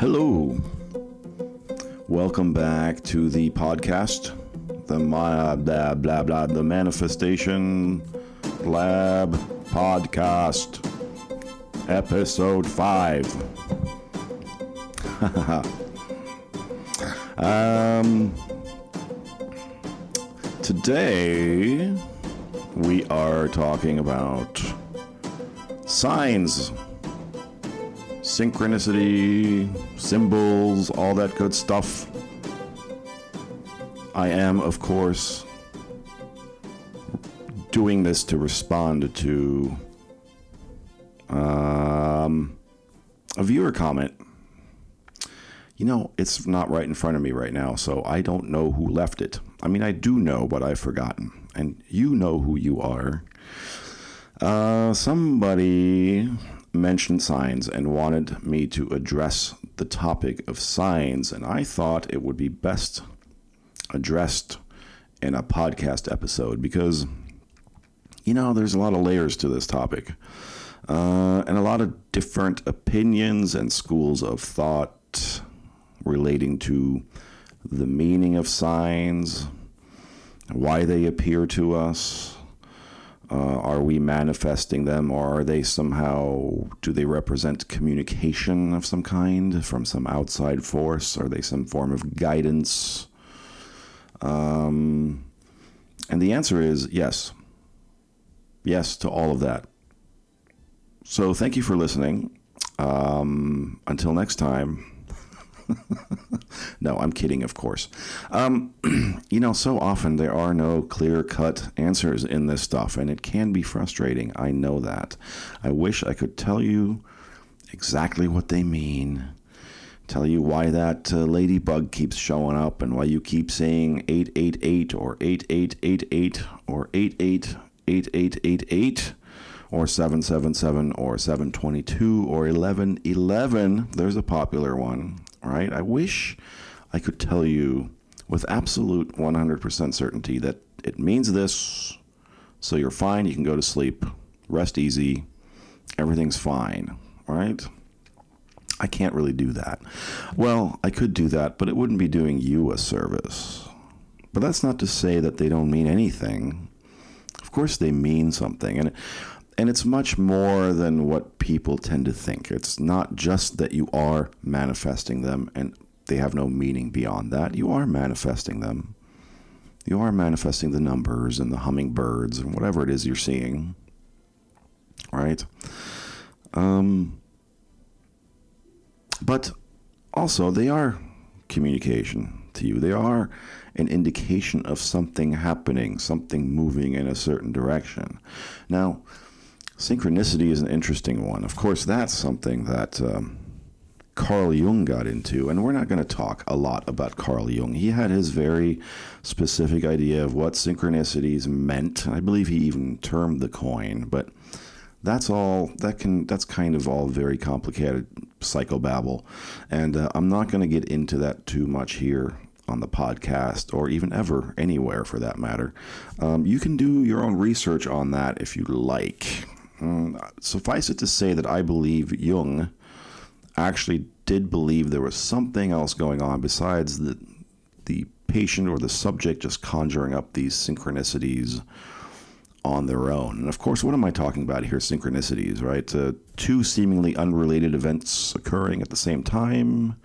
Hello. Welcome back to the podcast, the my, blah blah blah, the Manifestation Lab podcast, episode five. um, today we are talking about signs synchronicity, symbols, all that good stuff. I am, of course, doing this to respond to um, a viewer comment. You know, it's not right in front of me right now, so I don't know who left it. I mean, I do know, but I've forgotten. And you know who you are. Uh, somebody mentioned signs and wanted me to address the topic of signs, and I thought it would be best addressed in a podcast episode because, you know, there's a lot of layers to this topic uh, and a lot of different opinions and schools of thought relating to the meaning of signs, why they appear to us uh, are we manifesting them, or are they somehow, do they represent communication of some kind from some outside force? Are they some form of guidance? Um, and the answer is yes. Yes to all of that. So thank you for listening. Um, until next time. no, I'm kidding, of course. Um, you know, so often there are no clear cut answers in this stuff, and it can be frustrating. I know that. I wish I could tell you exactly what they mean, tell you why that uh, ladybug keeps showing up, and why you keep saying 888 or 8888 or 888888 or 777 or 722 or 1111. There's a popular one right? I wish I could tell you with absolute 100% certainty that it means this, so you're fine, you can go to sleep, rest easy, everything's fine, right? I can't really do that. Well, I could do that, but it wouldn't be doing you a service. But that's not to say that they don't mean anything. Of course, they mean something. And and it's much more than what people tend to think. It's not just that you are manifesting them and they have no meaning beyond that. You are manifesting them. You are manifesting the numbers and the hummingbirds and whatever it is you're seeing. Right? Um, but also, they are communication to you. They are an indication of something happening, something moving in a certain direction. Now, Synchronicity is an interesting one. Of course, that's something that um, Carl Jung got into, and we're not going to talk a lot about Carl Jung. He had his very specific idea of what synchronicities meant. I believe he even termed the coin, but that's all that can that's kind of all very complicated psychobabble and uh, i'm not going to get into that too much here on the podcast or even ever anywhere for that matter um, you can do your own research on that if you like suffice it to say that I believe Jung actually did believe there was something else going on besides the the patient or the subject just conjuring up these synchronicities on their own. And of course, what am I talking about here? Synchronicities, right? Uh, two seemingly unrelated events occurring at the same time.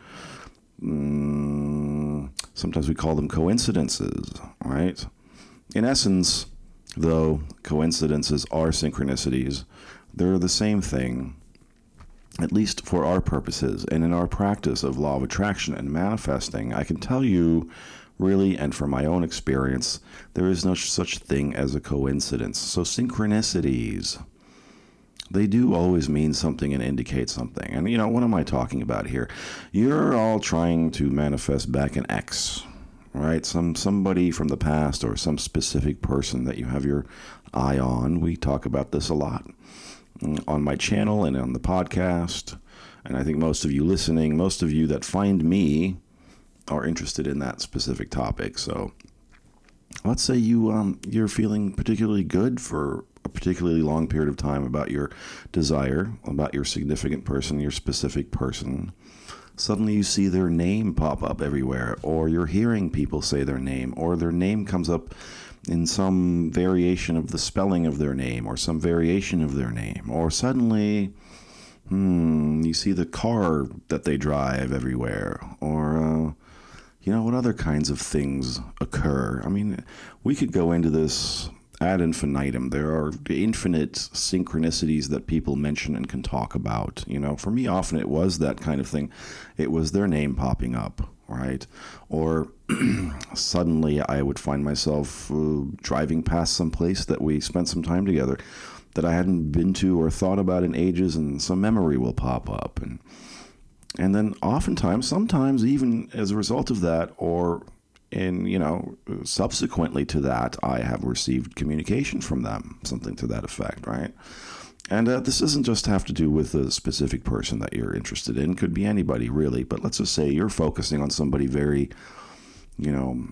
Mm, sometimes we call them coincidences, right? In essence, Though coincidences are synchronicities, they're the same thing, at least for our purposes and in our practice of law of attraction and manifesting. I can tell you, really, and from my own experience, there is no such thing as a coincidence. So, synchronicities. They do always mean something and indicate something. And, you know, what am I talking about here? You're all trying to manifest back an X, right? Some somebody from the past or some specific person that you have your eye on. We talk about this a lot mm, on my channel and on the podcast. And I think most of you listening, most of you that find me are interested in that specific topic. So let's say you um, you're feeling particularly good for a particularly long period of time about your desire, about your significant person, your specific person suddenly you see their name pop up everywhere, or you're hearing people say their name, or their name comes up in some variation of the spelling of their name, or some variation of their name, or suddenly, hmm, you see the car that they drive everywhere, or, uh, you know, what other kinds of things occur? I mean, we could go into this ad infinitum. There are infinite synchronicities that people mention and can talk about. You know, for me, often it was that kind of thing. It was their name popping up, right? Or suddenly I would find myself uh, driving past some place that we spent some time together that I hadn't been to or thought about in ages, and some memory will pop up. And and then oftentimes, sometimes even as a result of that, or and you know subsequently to that i have received communication from them something to that effect right? And uh, this doesn't just have to do with a specific person that you're interested in. Could be anybody really. But let's just say you're focusing on somebody very you know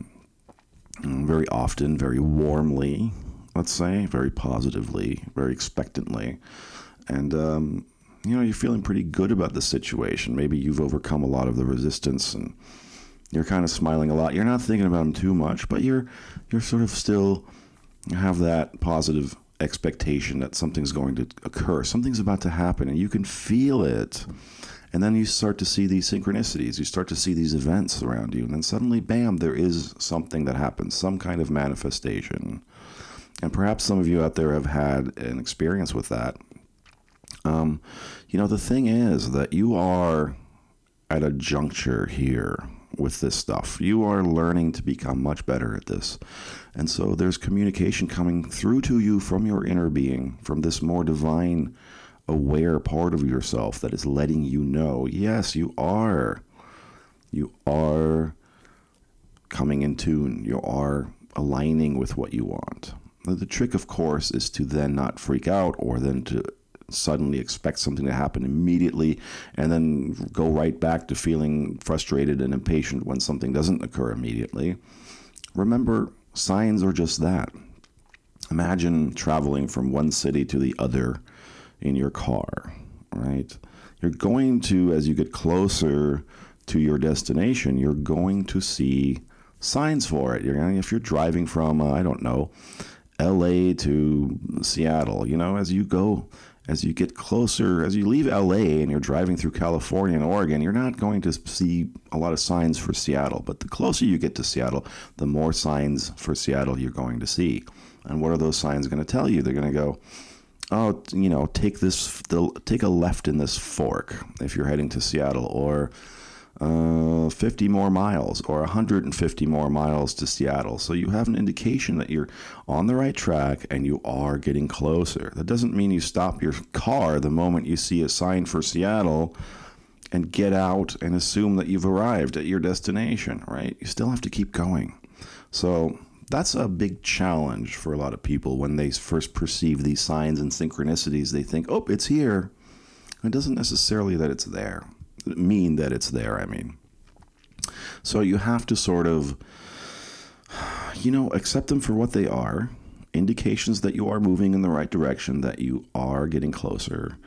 very often very warmly let's say very positively very expectantly. And um, you know you're feeling pretty good about the situation. Maybe you've overcome a lot of the resistance and you're kind of smiling a lot. You're not thinking about them too much, but you're you're sort of still have that positive expectation that something's going to occur. Something's about to happen and you can feel it. And then you start to see these synchronicities. You start to see these events around you. And then suddenly, bam, there is something that happens, some kind of manifestation. And perhaps some of you out there have had an experience with that. Um, you know, the thing is that you are at a juncture here with this stuff. You are learning to become much better at this. And so there's communication coming through to you from your inner being, from this more divine, aware part of yourself that is letting you know yes, you are. You are coming in tune. You are aligning with what you want. The trick, of course, is to then not freak out or then to suddenly expect something to happen immediately and then go right back to feeling frustrated and impatient when something doesn't occur immediately. Remember, signs are just that. Imagine traveling from one city to the other in your car, right? You're going to, as you get closer to your destination, you're going to see signs for it. You're if you're driving from, uh, I don't know, LA to Seattle, you know, as you go as you get closer, as you leave LA and you're driving through California and Oregon, you're not going to see a lot of signs for Seattle. But the closer you get to Seattle, the more signs for Seattle you're going to see. And what are those signs going to tell you? They're going to go, oh, you know, take this, take a left in this fork if you're heading to Seattle, or uh, 50 more miles or 150 more miles to Seattle. So you have an indication that you're on the right track and you are getting closer. That doesn't mean you stop your car the moment you see a sign for Seattle and get out and assume that you've arrived at your destination, right? You still have to keep going. So that's a big challenge for a lot of people when they first perceive these signs and synchronicities. They think, oh, it's here. It doesn't necessarily that it's there mean that it's there, I mean. So you have to sort of, you know, accept them for what they are indications that you are moving in the right direction, that you are getting closer,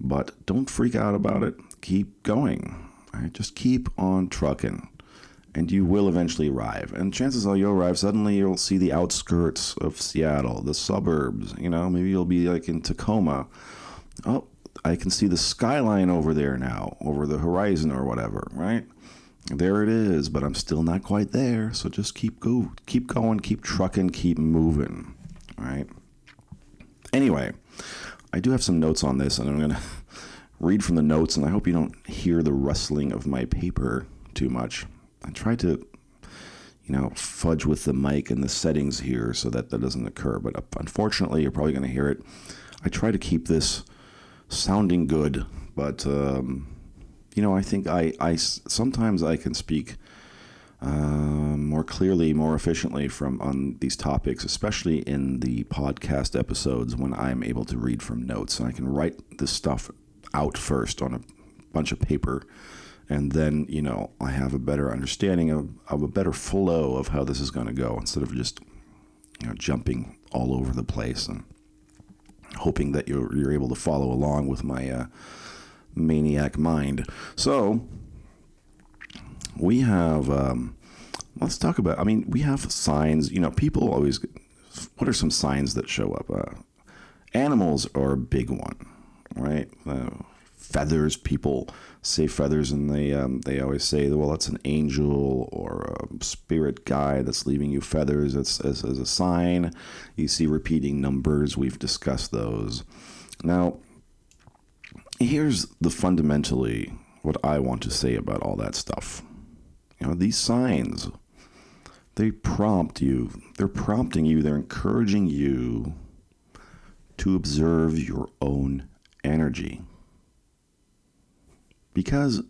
but don't freak out about it. Keep going. Right? Just keep on trucking. And you will eventually arrive. And chances are you'll arrive. Suddenly you'll see the outskirts of Seattle, the suburbs. You know, maybe you'll be like in Tacoma. Oh, I can see the skyline over there now, over the horizon or whatever, right? There it is, but I'm still not quite there. So just keep go, keep going, keep trucking, keep moving, right? Anyway, I do have some notes on this, and I'm gonna read from the notes, and I hope you don't hear the rustling of my paper too much. I try to, you know, fudge with the mic and the settings here so that that doesn't occur, but unfortunately, you're probably to hear it. I try to keep this sounding good, but um, you know, I think I, I sometimes I can speak uh, more clearly, more efficiently from on these topics, especially in the podcast episodes when I'm able to read from notes. And I can write this stuff out first on a bunch of paper, and then you know I have a better understanding of, of a better flow of how this is going to go instead of just you know jumping all over the place and hoping that you're, you're able to follow along with my uh, maniac mind. So, we have. Um, let's talk about. I mean, we have signs. You know, people always. What are some signs that show up? Uh, animals are a big one, right? Uh, feathers. People say feathers, and they um, they always say, well, that's an angel or a spirit guide that's leaving you feathers. That's as, as a sign. You see repeating numbers. We've discussed those. Now, here's the fundamentally what I want to say about all that stuff. You know, these signs, they prompt you. They're prompting you. They're encouraging you to observe your own energy. Because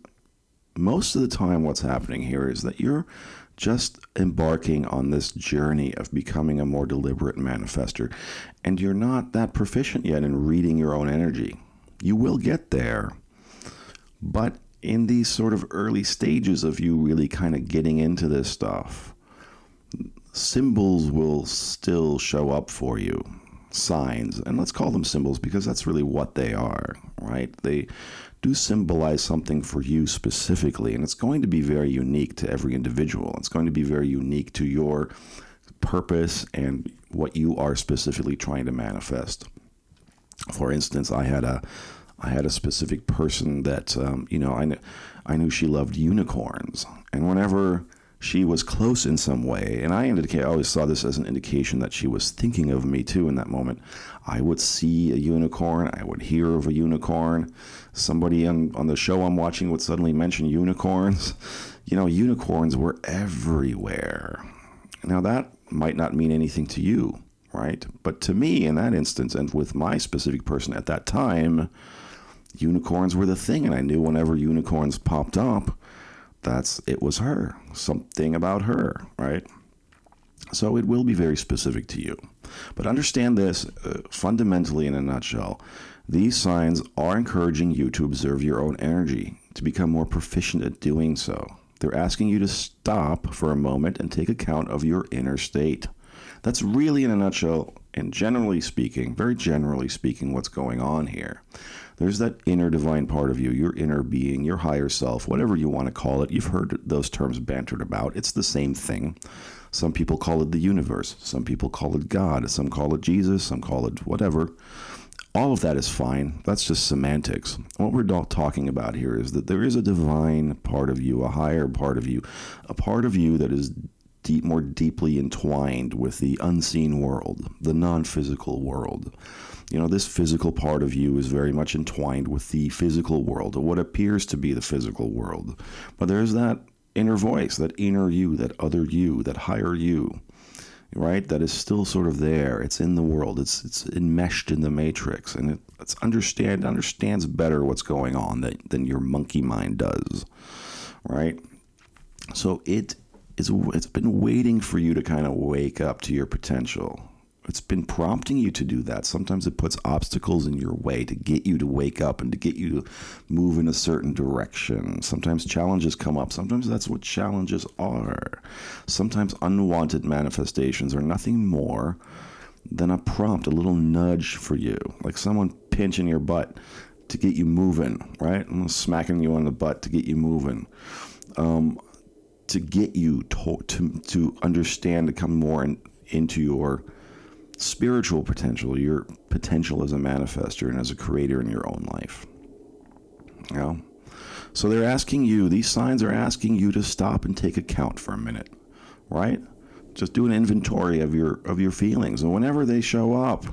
most of the time, what's happening here is that you're just embarking on this journey of becoming a more deliberate manifester, and you're not that proficient yet in reading your own energy. You will get there, but in these sort of early stages of you really kind of getting into this stuff, symbols will still show up for you signs and let's call them symbols because that's really what they are right they do symbolize something for you specifically, and it's going to be very unique to every individual. It's going to be very unique to your purpose and what you are specifically trying to manifest. For instance, I had a I had a specific person that um, you know I I knew she loved unicorns, and whenever she was close in some way, and I indicate I always saw this as an indication that she was thinking of me too in that moment. I would see a unicorn, I would hear of a unicorn. Somebody on, on the show I'm watching would suddenly mention unicorns. You know, unicorns were everywhere. Now that might not mean anything to you, right? But to me, in that instance, and with my specific person at that time, unicorns were the thing, and I knew whenever unicorns popped up that's it was her, something about her, right? So it will be very specific to you. But understand this uh, fundamentally in a nutshell. These signs are encouraging you to observe your own energy, to become more proficient at doing so. They're asking you to stop for a moment and take account of your inner state. That's really, in a nutshell, and generally speaking, very generally speaking, what's going on here. There's that inner divine part of you, your inner being, your higher self, whatever you want to call it. You've heard those terms bantered about. It's the same thing. Some people call it the universe. Some people call it God. Some call it Jesus. Some call it whatever. All of that is fine. That's just semantics. What we're talking about here is that there is a divine part of you, a higher part of you, a part of you that is deep, more deeply entwined with the unseen world, the non physical world you know, this physical part of you is very much entwined with the physical world, or what appears to be the physical world. But there's that inner voice, that inner you, that other you, that higher you, right? That is still sort of there. It's in the world. It's it's enmeshed in the matrix, and it, it's understand understands better what's going on than, than your monkey mind does, right? So it is it's been waiting for you to kind of wake up to your potential it's been prompting you to do that. Sometimes it puts obstacles in your way to get you to wake up and to get you to move in a certain direction. Sometimes challenges come up. Sometimes that's what challenges are. Sometimes unwanted manifestations are nothing more than a prompt, a little nudge for you, like someone pinching your butt to get you moving, right? Smacking you on the butt to get you moving. Um, to get you to, to, to understand, to come more in, into your spiritual potential, your potential as a manifester and as a creator in your own life. You know? So they're asking you, these signs are asking you to stop and take account for a minute, right? Just do an inventory of your of your feelings. And whenever they show up,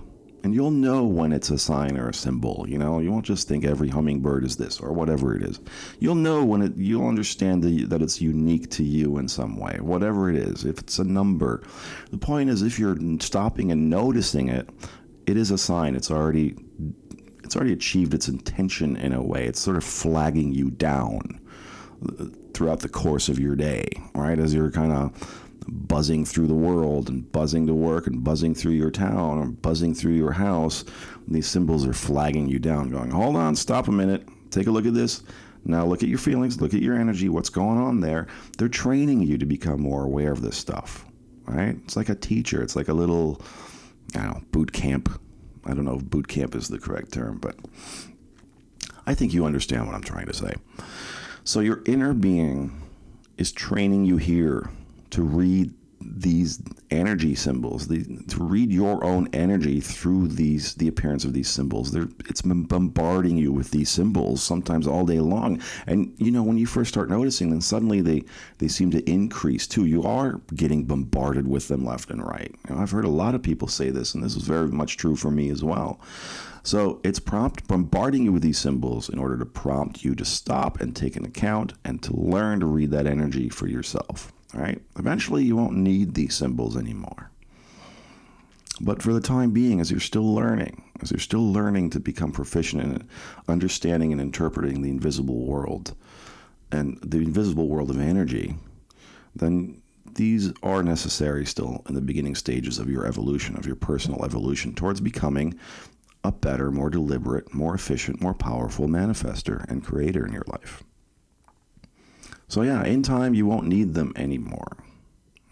and you'll know when it's a sign or a symbol you know? You won't just think every hummingbird is this or whatever it is. You'll know when it you'll understand the, that it's unique to you in some way whatever it is if it's a number. The point is if you're stopping and noticing it it is a sign. It's already it's already achieved its intention in a way. It's sort of flagging you down uh, throughout the course of your day right? As you're kind of buzzing through the world and buzzing to work and buzzing through your town or buzzing through your house. These symbols are flagging you down, going, hold on, stop a minute, take a look at this. Now look at your feelings, look at your energy, what's going on there. They're training you to become more aware of this stuff, right? It's like a teacher, it's like a little, I don't know, boot camp. I don't know if boot camp is the correct term, but I think you understand what I'm trying to say. So your inner being is training you here to read these energy symbols, the, to read your own energy through these the appearance of these symbols. They're, it's bombarding you with these symbols sometimes all day long. And you know when you first start noticing them, suddenly they they seem to increase too. You are getting bombarded with them left and right. You know, I've heard a lot of people say this, and this is very much true for me as well. So it's prompt bombarding you with these symbols in order to prompt you to stop and take an account and to learn to read that energy for yourself. Right? Eventually, you won't need these symbols anymore. But for the time being, as you're still learning, as you're still learning to become proficient in understanding and interpreting the invisible world and the invisible world of energy, then these are necessary still in the beginning stages of your evolution, of your personal evolution towards becoming a better, more deliberate, more efficient, more powerful manifester and creator in your life. So, yeah, in time, you won't need them anymore.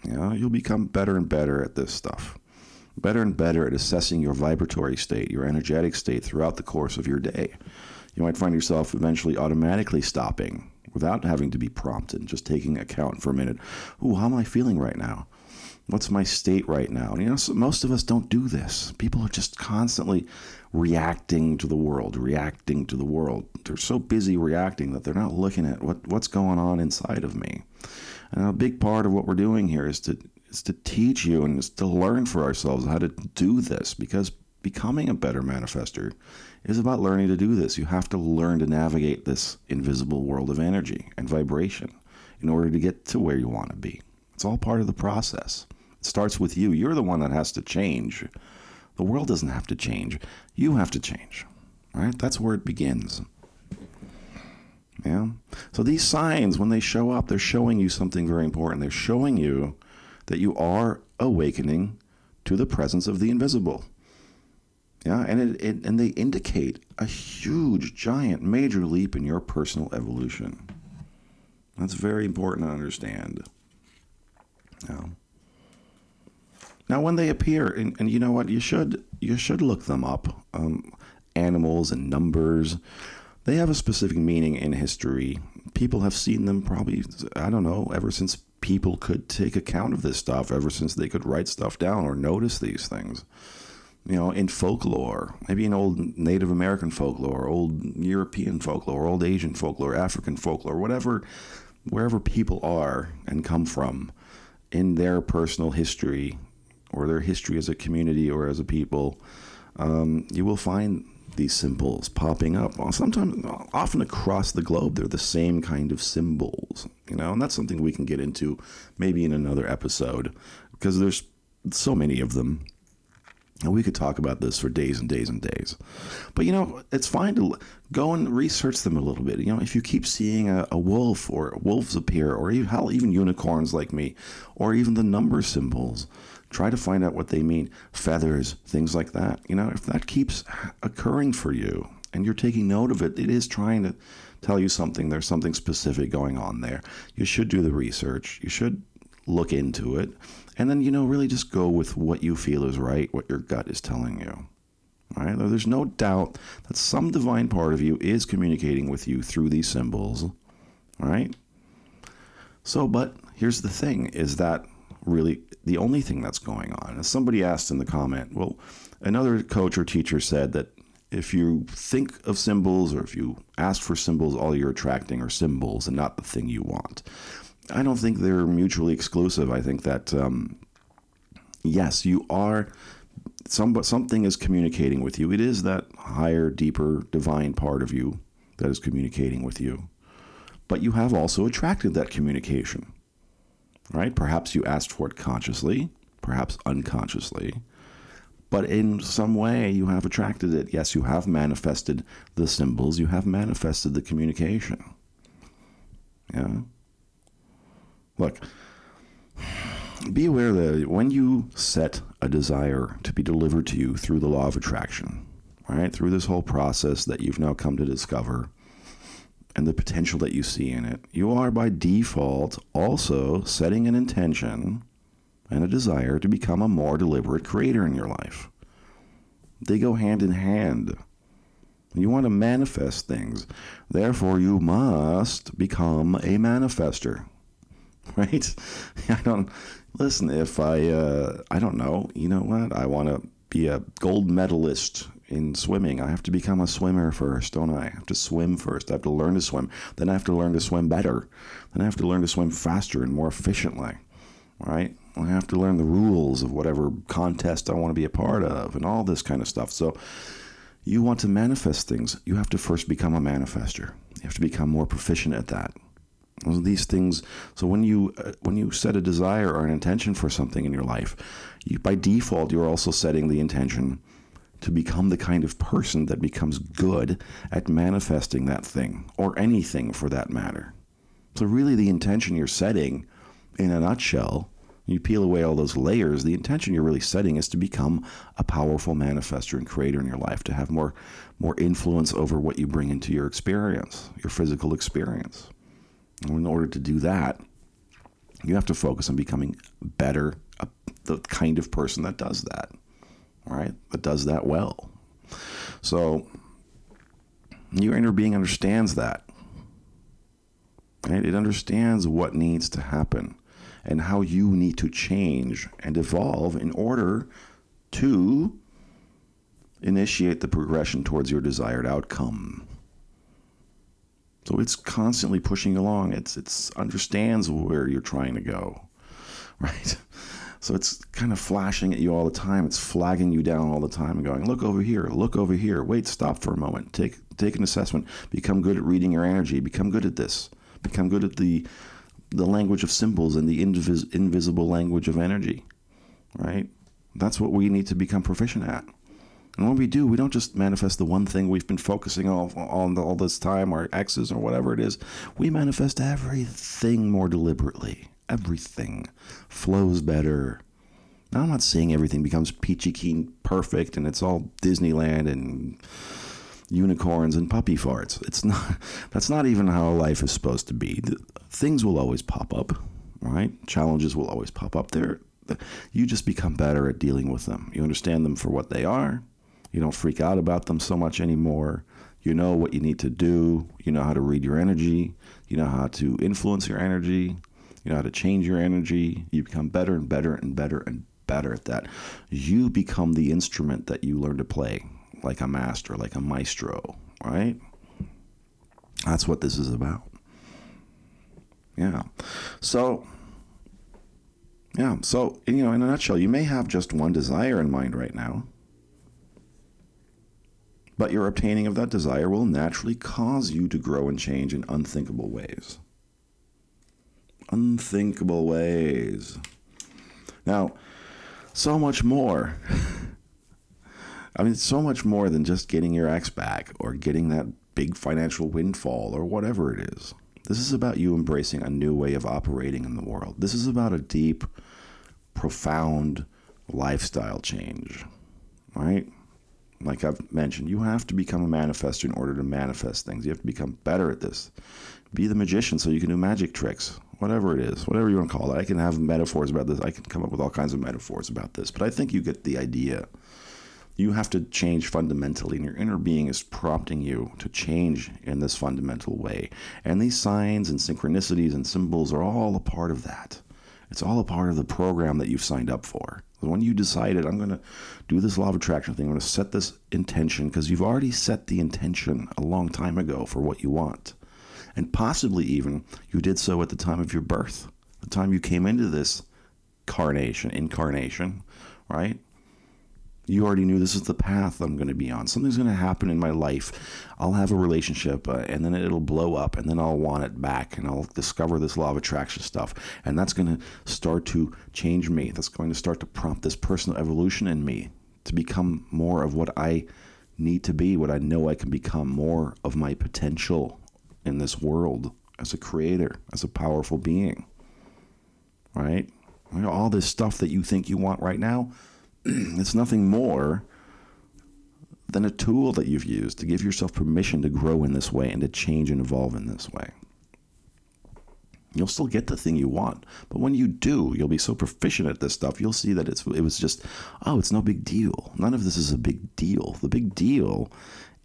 You know, you'll become better and better at this stuff, better and better at assessing your vibratory state, your energetic state throughout the course of your day. You might find yourself eventually automatically stopping without having to be prompted, just taking account for a minute. Ooh, how am I feeling right now? What's my state right now? And, you know, so most of us don't do this. People are just constantly reacting to the world, reacting to the world. They're so busy reacting that they're not looking at what, what's going on inside of me. And a big part of what we're doing here is to is to teach you and to learn for ourselves how to do this because becoming a better manifester is about learning to do this. You have to learn to navigate this invisible world of energy and vibration in order to get to where you want to be. It's all part of the process. It starts with you. You're the one that has to change. The world doesn't have to change. You have to change. Right? That's where it begins. Yeah. So these signs, when they show up, they're showing you something very important. They're showing you that you are awakening to the presence of the invisible. Yeah, and it, it, and they indicate a huge, giant, major leap in your personal evolution. That's very important to understand. Yeah. Now, when they appear, and, and you know what, you should you should look them up. Um, animals and numbers, they have a specific meaning in history. People have seen them probably, I don't know, ever since people could take account of this stuff, ever since they could write stuff down or notice these things. You know, in folklore, maybe in old Native American folklore, old European folklore, old Asian folklore, African folklore, whatever, wherever people are and come from in their personal history, or their history as a community or as a people, um, you will find these symbols popping up. Sometimes, often across the globe, they're the same kind of symbols, you know, and that's something we can get into maybe in another episode because there's so many of them. And we could talk about this for days and days and days. But, you know, it's fine to go and research them a little bit. You know, if you keep seeing a, a wolf or wolves appear, or even, hell, even unicorns like me, or even the number symbols, Try to find out what they mean. Feathers, things like that. You know, if that keeps occurring for you and you're taking note of it, it is trying to tell you something. There's something specific going on there. You should do the research. You should look into it. And then, you know, really just go with what you feel is right, what your gut is telling you. All right? There's no doubt that some divine part of you is communicating with you through these symbols. All right? So, but here's the thing is that really the only thing that's going on. As somebody asked in the comment, well, another coach or teacher said that if you think of symbols or if you ask for symbols, all you're attracting are symbols and not the thing you want. I don't think they're mutually exclusive. I think that um, yes, you are. Some, something is communicating with you. It is that higher, deeper, divine part of you that is communicating with you. But you have also attracted that communication right? Perhaps you asked for it consciously, perhaps unconsciously, but in some way you have attracted it. Yes, you have manifested the symbols, you have manifested the communication. Yeah. Look, be aware that when you set a desire to be delivered to you through the law of attraction, right, through this whole process that you've now come to discover, and the potential that you see in it, you are by default also setting an intention and a desire to become a more deliberate creator in your life. They go hand in hand. You want to manifest things. Therefore, you must become a manifester. right? I don't listen. If I, uh, I don't know. You know what? I want to be a gold medalist in swimming. I have to become a swimmer first, don't I? I have to swim first. I have to learn to swim. Then I have to learn to swim better. Then I have to learn to swim faster and more efficiently, right? I have to learn the rules of whatever contest I want to be a part of and all this kind of stuff. So, you want to manifest things, you have to first become a manifester. You have to become more proficient at that. These things. So when you uh, when you set a desire or an intention for something in your life, you, by default you're also setting the intention to become the kind of person that becomes good at manifesting that thing or anything for that matter. So, really, the intention you're setting, in a nutshell, you peel away all those layers, the intention you're really setting is to become a powerful manifester and creator in your life, to have more, more influence over what you bring into your experience, your physical experience. And in order to do that, you have to focus on becoming better, the kind of person that does that right? That does that well. So your inner being understands that. Right? It understands what needs to happen and how you need to change and evolve in order to initiate the progression towards your desired outcome. So it's constantly pushing along. It's it's understands where you're trying to go. Right? So it's kind of flashing at you all the time. It's flagging you down all the time and going, look over here, look over here. Wait, stop for a moment. Take take an assessment. Become good at reading your energy. Become good at this. Become good at the the language of symbols and the invis- invisible language of energy. Right? That's what we need to become proficient at. And when we do, we don't just manifest the one thing we've been focusing on, on all this time, our X's or whatever it is. We manifest everything more deliberately everything flows better. Now, I'm not saying everything becomes peachy keen perfect and it's all Disneyland and unicorns and puppy farts. It's not that's not even how life is supposed to be. Things will always pop up, right? Challenges will always pop up there. You just become better at dealing with them. You understand them for what they are. You don't freak out about them so much anymore. You know what you need to do. You know how to read your energy. You know how to influence your energy. You know how to change your energy. You become better and better and better and better at that. You become the instrument that you learn to play, like a master, like a maestro, right? That's what this is about. Yeah. So, yeah. So, you know, in a nutshell, you may have just one desire in mind right now. But your obtaining of that desire will naturally cause you to grow and change in unthinkable ways unthinkable ways. Now, so much more. I mean, so much more than just getting your ex back or getting that big financial windfall or whatever it is. This is about you embracing a new way of operating in the world. This is about a deep, profound lifestyle change, right? Like I've mentioned, you have to become a manifester in order to manifest things. You have to become better at this. Be the magician so you can do magic tricks whatever it is, whatever you want to call it. I can have metaphors about this. I can come up with all kinds of metaphors about this, but I think you get the idea. You have to change fundamentally, and your inner being is prompting you to change in this fundamental way. And these signs and synchronicities and symbols are all a part of that. It's all a part of the program that you've signed up for. When you decided, I'm going to do this law of attraction thing, I'm going to set this intention because you've already set the intention a long time ago for what you want and possibly even you did so at the time of your birth, the time you came into this carnation, incarnation, right? You already knew this is the path I'm going to be on. Something's going to happen in my life. I'll have a relationship uh, and then it'll blow up and then I'll want it back and I'll discover this law of attraction stuff. And that's going to start to change me. That's going to start to prompt this personal evolution in me to become more of what I need to be, what I know I can become, more of my potential in this world as a creator, as a powerful being. Right? All this stuff that you think you want right now, it's nothing more than a tool that you've used to give yourself permission to grow in this way and to change and evolve in this way. You'll still get the thing you want, but when you do, you'll be so proficient at this stuff, you'll see that it's it was just, oh, it's no big deal. None of this is a big deal. The big deal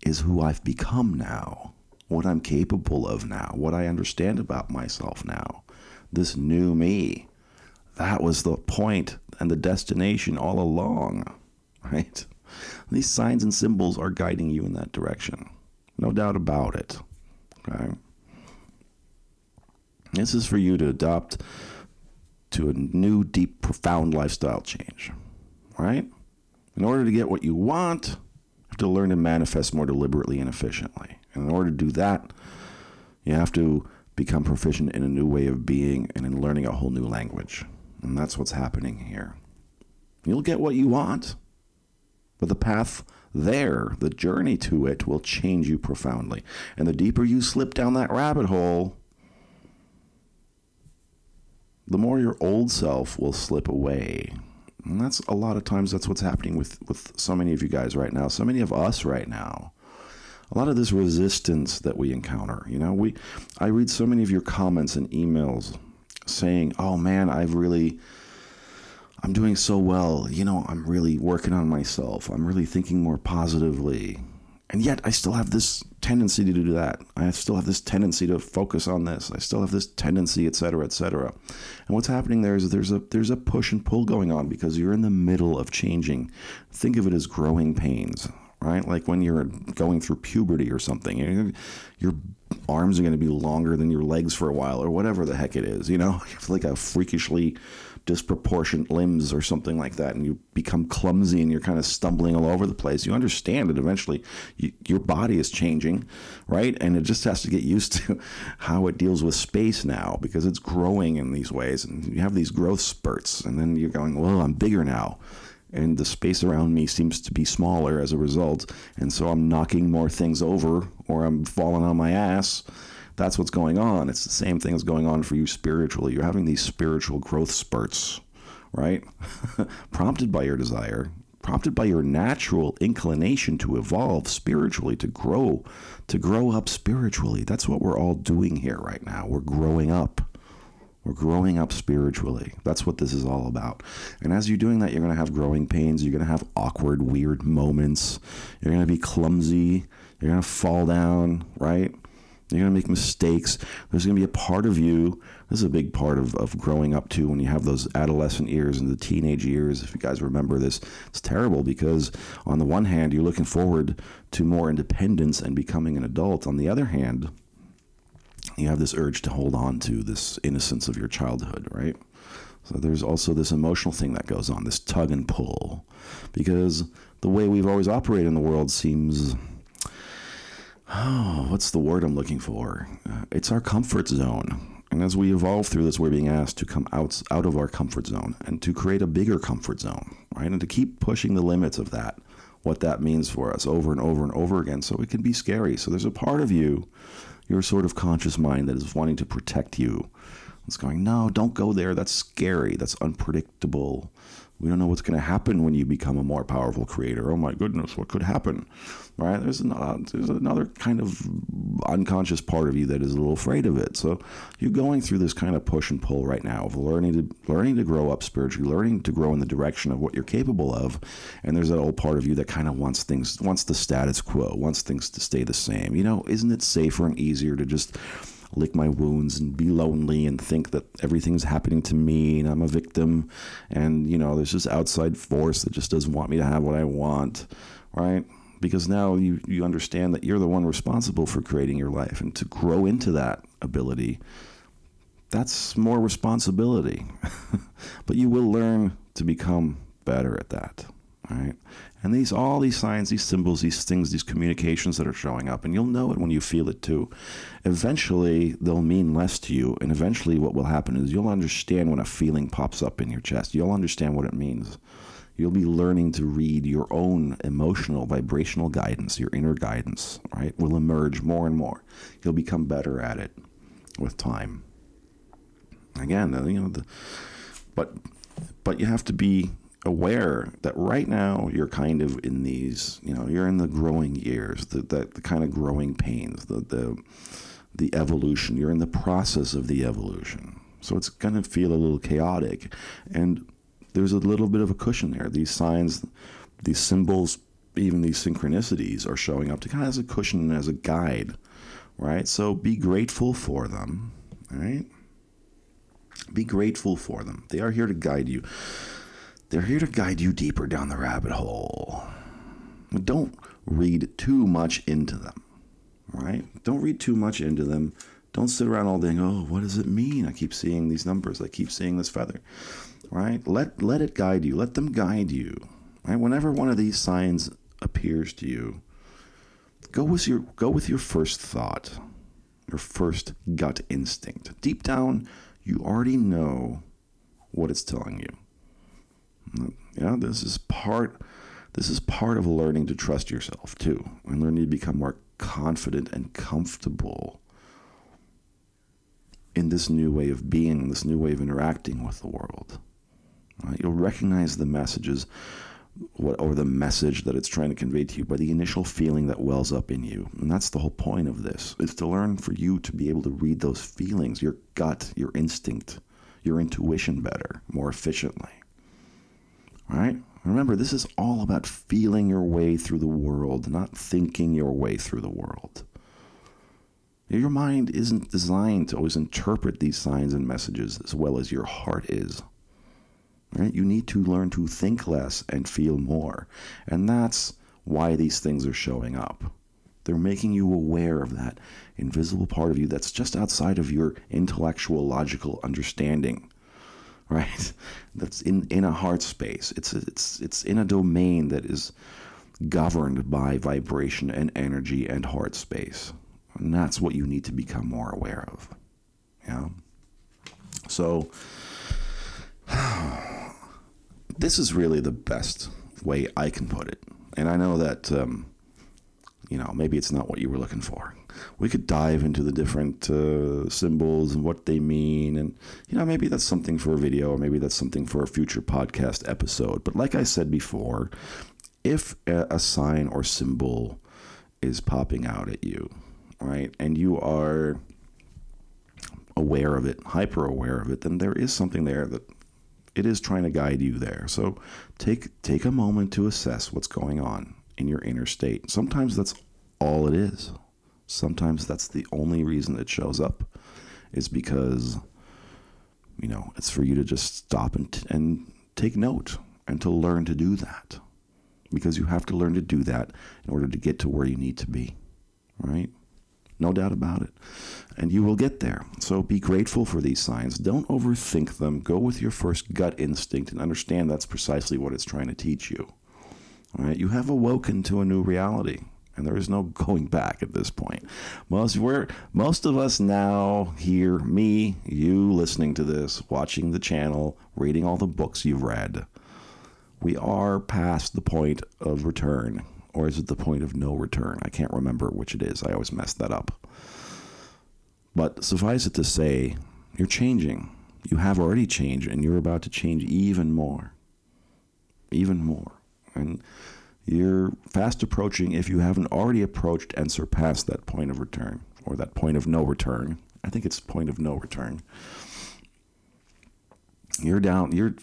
is who I've become now what I'm capable of now, what I understand about myself now. this new me. That was the point and the destination all along, right? These signs and symbols are guiding you in that direction. No doubt about it. Okay? This is for you to adopt to a new, deep, profound lifestyle change, right? In order to get what you want, you have to learn to manifest more deliberately and efficiently. And in order to do that, you have to become proficient in a new way of being and in learning a whole new language. And that's what's happening here. You'll get what you want, but the path there, the journey to it, will change you profoundly. And the deeper you slip down that rabbit hole, the more your old self will slip away. And that's a lot of times that's what's happening with, with so many of you guys right now, so many of us right now. A lot of this resistance that we encounter. You know, we I read so many of your comments and emails saying, Oh man, I've really I'm doing so well. You know, I'm really working on myself. I'm really thinking more positively. And yet I still have this tendency to do that. I still have this tendency to focus on this. I still have this tendency, et cetera, et cetera. And what's happening there is there's a there's a push and pull going on because you're in the middle of changing. Think of it as growing pains, right? Like when you're going through puberty or something. Your arms are going to be longer than your legs for a while, or whatever the heck it is. You know, like a freakishly disproportionate limbs or something like that, and you become clumsy and you're kind of stumbling all over the place, you understand that eventually you, your body is changing, right? And it just has to get used to how it deals with space now because it's growing in these ways, and you have these growth spurts, and then you're going, well, I'm bigger now and the space around me seems to be smaller as a result. And so I'm knocking more things over or I'm falling on my ass that's what's going on. It's the same thing that's going on for you spiritually. You're having these spiritual growth spurts, right? prompted by your desire, prompted by your natural inclination to evolve spiritually, to grow, to grow up spiritually. That's what we're all doing here right now. We're growing up. We're growing up spiritually. That's what this is all about. And as you're doing that, you're going to have growing pains. You're going to have awkward, weird moments. You're going to be clumsy. You're going to fall down, right? You're going to make mistakes. There's going to be a part of you. This is a big part of, of growing up, too, when you have those adolescent years and the teenage years. If you guys remember this, it's terrible because, on the one hand, you're looking forward to more independence and becoming an adult. On the other hand, you have this urge to hold on to this innocence of your childhood, right? So there's also this emotional thing that goes on, this tug and pull, because the way we've always operated in the world seems oh, what's the word I'm looking for? Uh, it's our comfort zone. And as we evolve through this, we're being asked to come out, out of our comfort zone and to create a bigger comfort zone, right? And to keep pushing the limits of that, what that means for us over and over and over again. So it can be scary. So there's a part of you, your sort of conscious mind, that is wanting to protect you. It's going, no, don't go there. That's scary. That's unpredictable. We don't know what's going to happen when you become a more powerful creator. Oh my goodness, what could happen? Right? There's, an, uh, there's another kind of unconscious part of you that is a little afraid of it. So you're going through this kind of push and pull right now of learning to learning to grow up spiritually, learning to grow in the direction of what you're capable of. And there's that old part of you that kind of wants things, wants the status quo, wants things to stay the same. You know, isn't it safer and easier to just lick my wounds and be lonely and think that everything's happening to me and I'm a victim and you know there's this outside force that just doesn't want me to have what I want right because now you you understand that you're the one responsible for creating your life and to grow into that ability that's more responsibility but you will learn to become better at that right and these all these signs, these symbols, these things, these communications that are showing up, and you'll know it when you feel it too. Eventually, they'll mean less to you, and eventually, what will happen is you'll understand when a feeling pops up in your chest. You'll understand what it means. You'll be learning to read your own emotional, vibrational guidance, your inner guidance. Right, will emerge more and more. You'll become better at it with time. Again, uh, you know the, but but you have to be aware that right now you're kind of in these, you know, you're in the growing years, the, the, the kind of growing pains, the, the, the evolution. You're in the process of the evolution. So it's going to feel a little chaotic. And there's a little bit of a cushion there. These signs, these symbols, even these synchronicities are showing up to kind of as a cushion and as a guide, right? So be grateful for them, right? Be grateful for them. They are here to guide you. They're here to guide you deeper down the rabbit hole. Don't read too much into them, right? Don't read too much into them. Don't sit around all day and oh, what does it mean? I keep seeing these numbers. I keep seeing this feather, right? Let let it guide you. Let them guide you, right? Whenever one of these signs appears to you, go with your go with your first thought, your first gut instinct. Deep down, you already know what it's telling you. Mm, yeah, this is part this is part of learning to trust yourself too, and learning to become more confident and comfortable in this new way of being, this new way of interacting with the world. Right? You'll recognize the messages what, or the message that it's trying to convey to you by the initial feeling that wells up in you. And that's the whole point of this, is to learn for you to be able to read those feelings, your gut, your instinct, your intuition better, more efficiently. Right? Remember, this is all about feeling your way through the world, not thinking your way through the world. Your mind isn't designed to always interpret these signs and messages as well as your heart is. Right? You need to learn to think less and feel more. And that's why these things are showing up. They're making you aware of that invisible part of you that's just outside of your intellectual, logical understanding. Right? That's in, in a heart space. It's, it's, it's in a domain that is governed by vibration and energy and heart space. And that's what you need to become more aware of. Yeah. So, this is really the best way I can put it. And I know that, um, you know, maybe it's not what you were looking for. We could dive into the different uh, symbols and what they mean. And, you know, maybe that's something for a video or maybe that's something for a future podcast episode. But like I said before, if a, sign or symbol is popping out at you, right, and you are aware of it, hyper aware of it, then there is something there that it is trying to guide you there. So take take a moment to assess what's going on in your inner state. Sometimes that's all it is. Sometimes that's the only reason it shows up is because you know, it's for you to just stop and and take note and to learn to do that. Because you have to learn to do that in order to get to where you need to be. Right? No doubt about it. And you will get there. So be grateful for these signs. Don't overthink them. Go with your first gut instinct and understand that's precisely what it's trying to teach you. All right? You have awoken to a new reality. And there is no going back at this point. Most we're most of us now here, me, you listening to this, watching the channel, reading all the books you've read. We are past the point of return or is it the point of no return? I can't remember which it is. I always mess that up. But suffice it to say, you're changing. You have already changed, and you're about to change even more. Even more. And you're fast approaching, if you haven't already approached and surpassed that point of return, or that point of no return. I think it's point of no return. You're down, you're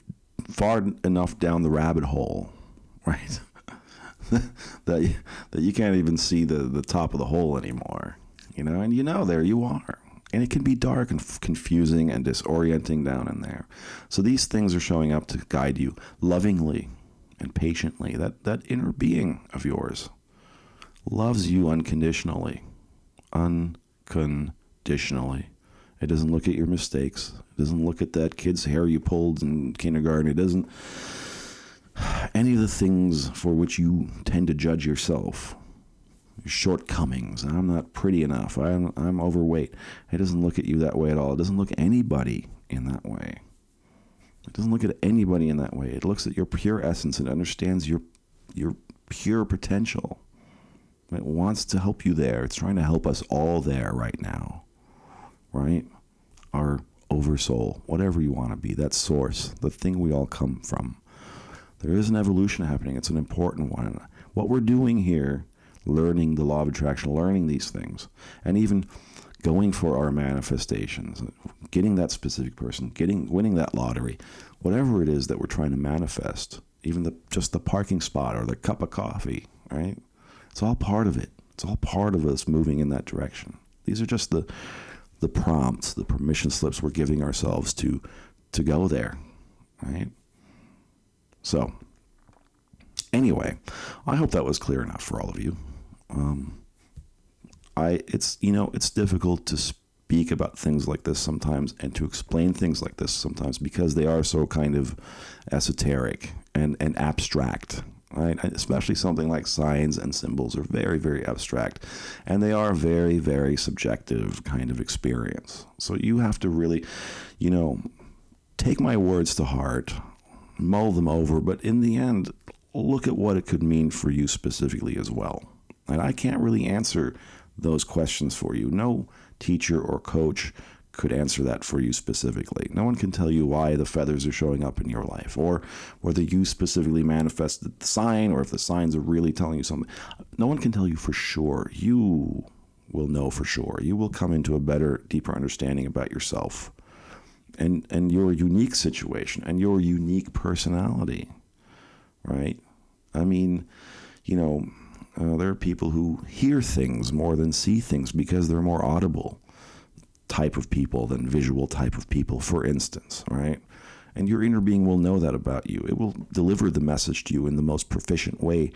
far enough down the rabbit hole, right? that you, that you can't even see the, the top of the hole anymore. You know, and you know there you are. And it can be dark and f- confusing and disorienting down in there. So these things are showing up to guide you lovingly and patiently. That that inner being of yours loves you unconditionally. Unconditionally. It doesn't look at your mistakes. It doesn't look at that kid's hair you pulled in kindergarten. It doesn't any of the things for which you tend to judge yourself, your shortcomings. I'm not pretty enough. I'm, I'm overweight. It doesn't look at you that way at all. It doesn't look anybody in that way. It doesn't look at anybody in that way. It looks at your pure essence and understands your your pure potential. It wants to help you there. It's trying to help us all there right now. Right? Our oversoul, whatever you want to be, that source, the thing we all come from. There is an evolution happening. It's an important one. What we're doing here, learning the law of attraction, learning these things, and even going for our manifestations, getting that specific person, getting winning that lottery, whatever it is that we're trying to manifest, even the just the parking spot or the cup of coffee, right? It's all part of it. It's all part of us moving in that direction. These are just the the prompts, the permission slips we're giving ourselves to to go there, right? So, anyway, I hope that was clear enough for all of you. Um, I it's you know it's difficult to speak about things like this sometimes and to explain things like this sometimes because they are so kind of esoteric and and abstract right? Especially something like signs and symbols are very, very abstract, and they are very, very subjective kind of experience. So you have to really, you know, take my words to heart, mull them over, but in the end, look at what it could mean for you specifically as well. And I can't really answer those questions for you. No teacher or coach could answer that for you specifically. No one can tell you why the feathers are showing up in your life or whether you specifically manifested the sign or if the signs are really telling you something. No one can tell you for sure. You will know for sure. You will come into a better, deeper understanding about yourself and, and your unique situation and your unique personality, right? I mean, you know, uh, there are people who hear things more than see things because they're more audible type of people than visual type of people, for instance, right? And your inner being will know that about you. It will deliver the message to you in the most proficient way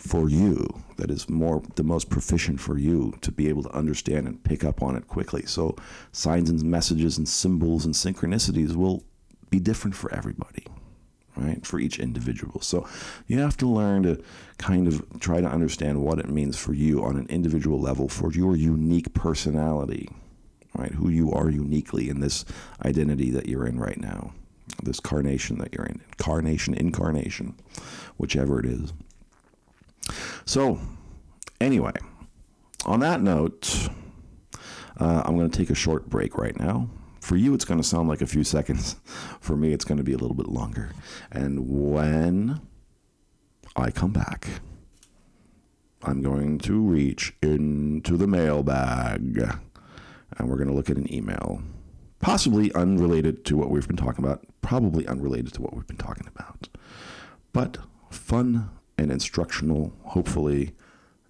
for you, that is more the most proficient for you to be able to understand and pick up on it quickly. So signs and messages and symbols and synchronicities will be different for everybody right for each individual so you have to learn to kind of try to understand what it means for you on an individual level for your unique personality right? Who you are uniquely in this identity that you're in right now, this carnation that you're in, carnation, incarnation, whichever it is. So, anyway, on that note, uh, I'm going to take a short break right now. For you, it's going to sound like a few seconds. For me, it's going to be a little bit longer. And when I come back, I'm going to reach into the mailbag and we're going to look at an email, possibly unrelated to what we've been talking about, probably unrelated to what we've been talking about, but fun and instructional, hopefully,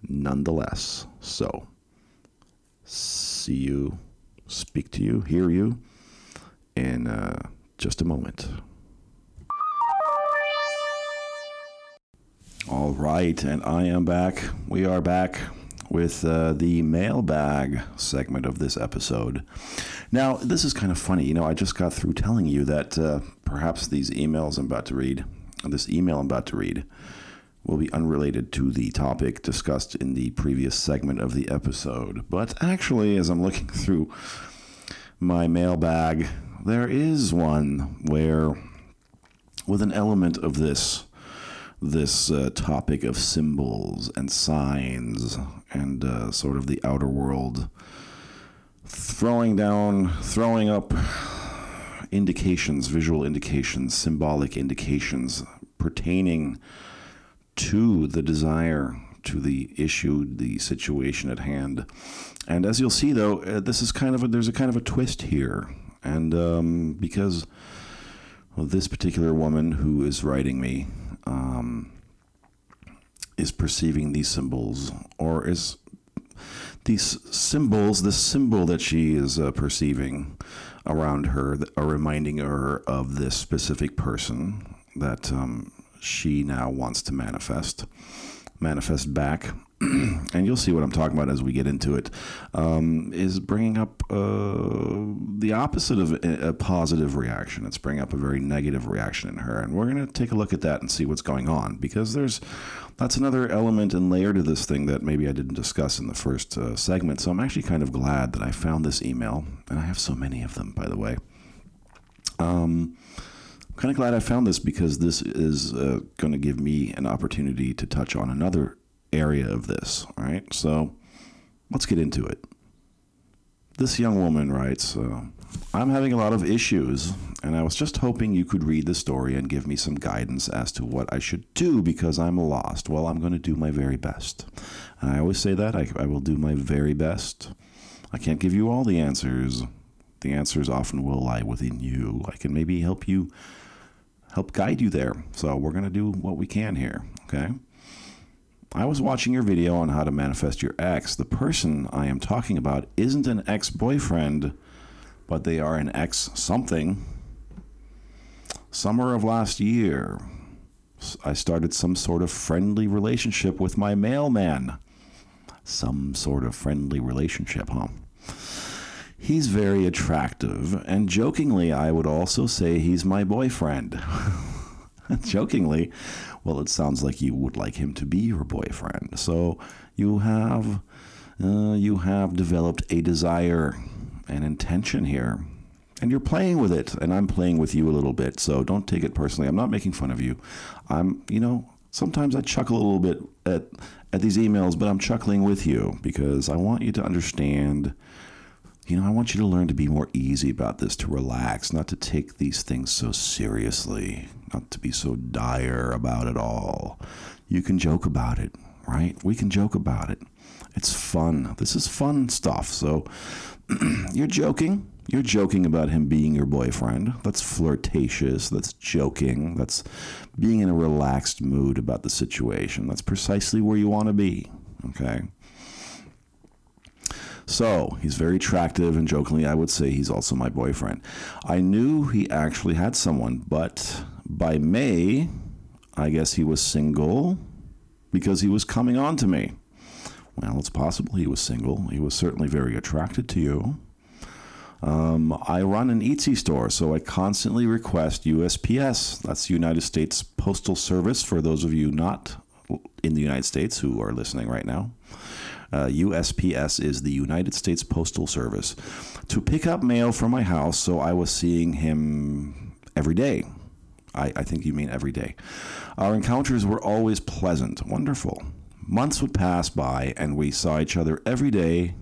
nonetheless. So, see you, speak to you, hear you in uh, just a moment. All right, and I am back. We are back with uh, the mailbag segment of this episode. Now, this is kind of funny. You know, I just got through telling you that uh, perhaps these emails I'm about to read, this email I'm about to read, will be unrelated to the topic discussed in the previous segment of the episode. But actually, as I'm looking through my mailbag, there is one where, with an element of this this uh, topic of symbols and signs and uh, sort of the outer world, throwing down, throwing up indications, visual indications, symbolic indications pertaining to the desire, to the issue, the situation at hand. And as you'll see, though, uh, this is kind of a, there's a kind of a twist here, and um, because well, this particular woman who is writing me um, is perceiving these symbols, or is these symbols, the symbol that she is uh, perceiving around her, are reminding her of this specific person that um, she now wants to manifest, manifest back. and you'll see what I'm talking about as we get into it. Um, is bringing up uh, the opposite of a, positive reaction. It's bringing up a very negative reaction in her, and we're going to take a look at that and see what's going on because there's that's another element and layer to this thing that maybe I didn't discuss in the first uh, segment. So I'm actually kind of glad that I found this email, and I have so many of them, by the way. Um, I'm kind of glad I found this because this is uh, going to give me an opportunity to touch on another area of this. All right, so let's get into it. This young woman writes, uh, I'm having a lot of issues, and I was just hoping you could read the story and give me some guidance as to what I should do because I'm lost. Well, I'm going to do my very best. And I always say that I, I will do my very best. I can't give you all the answers. The answers often will lie within you. I can maybe help you, help guide you there. So we're going to do what we can here, okay? I was watching your video on how to manifest your ex. The person I am talking about isn't an ex boyfriend, but they are an ex something. Summer of last year, I started some sort of friendly relationship with my mailman. Some sort of friendly relationship, huh? He's very attractive, and jokingly, I would also say he's my boyfriend. jokingly, well, it sounds like you would like him to be your boyfriend. So you have uh, you have developed a desire an intention here. And you're playing with it, and I'm playing with you a little bit. So don't take it personally. I'm not making fun of you. I'm, you know, sometimes I chuckle a little bit at at these emails, but I'm chuckling with you because I want you to understand you know, I want you to learn to be more easy about this, to relax, not to take these things so seriously, not to be so dire about it all. You can joke about it, right? We can joke about it. It's fun. This is fun stuff. So you're joking. You're joking about him being your boyfriend. That's flirtatious. That's joking. That's being in a relaxed mood about the situation. That's precisely where you want to be. Okay. So he's very attractive, and jokingly, I would say he's also my boyfriend. I knew he actually had someone, but by May, I guess he was single because he was coming on to me. Well, it's possible he was single. He was certainly very attracted to you. Um, I run an Etsy store, so I constantly request USPS. That's the United States Postal Service for those of you not in the United States who are listening right now. Uh, USPS is the United States Postal Service, to pick up mail from my house. So I was seeing him every day. I, I think you mean every day. Our encounters were always pleasant, wonderful. Months would pass by, and we saw each other every day.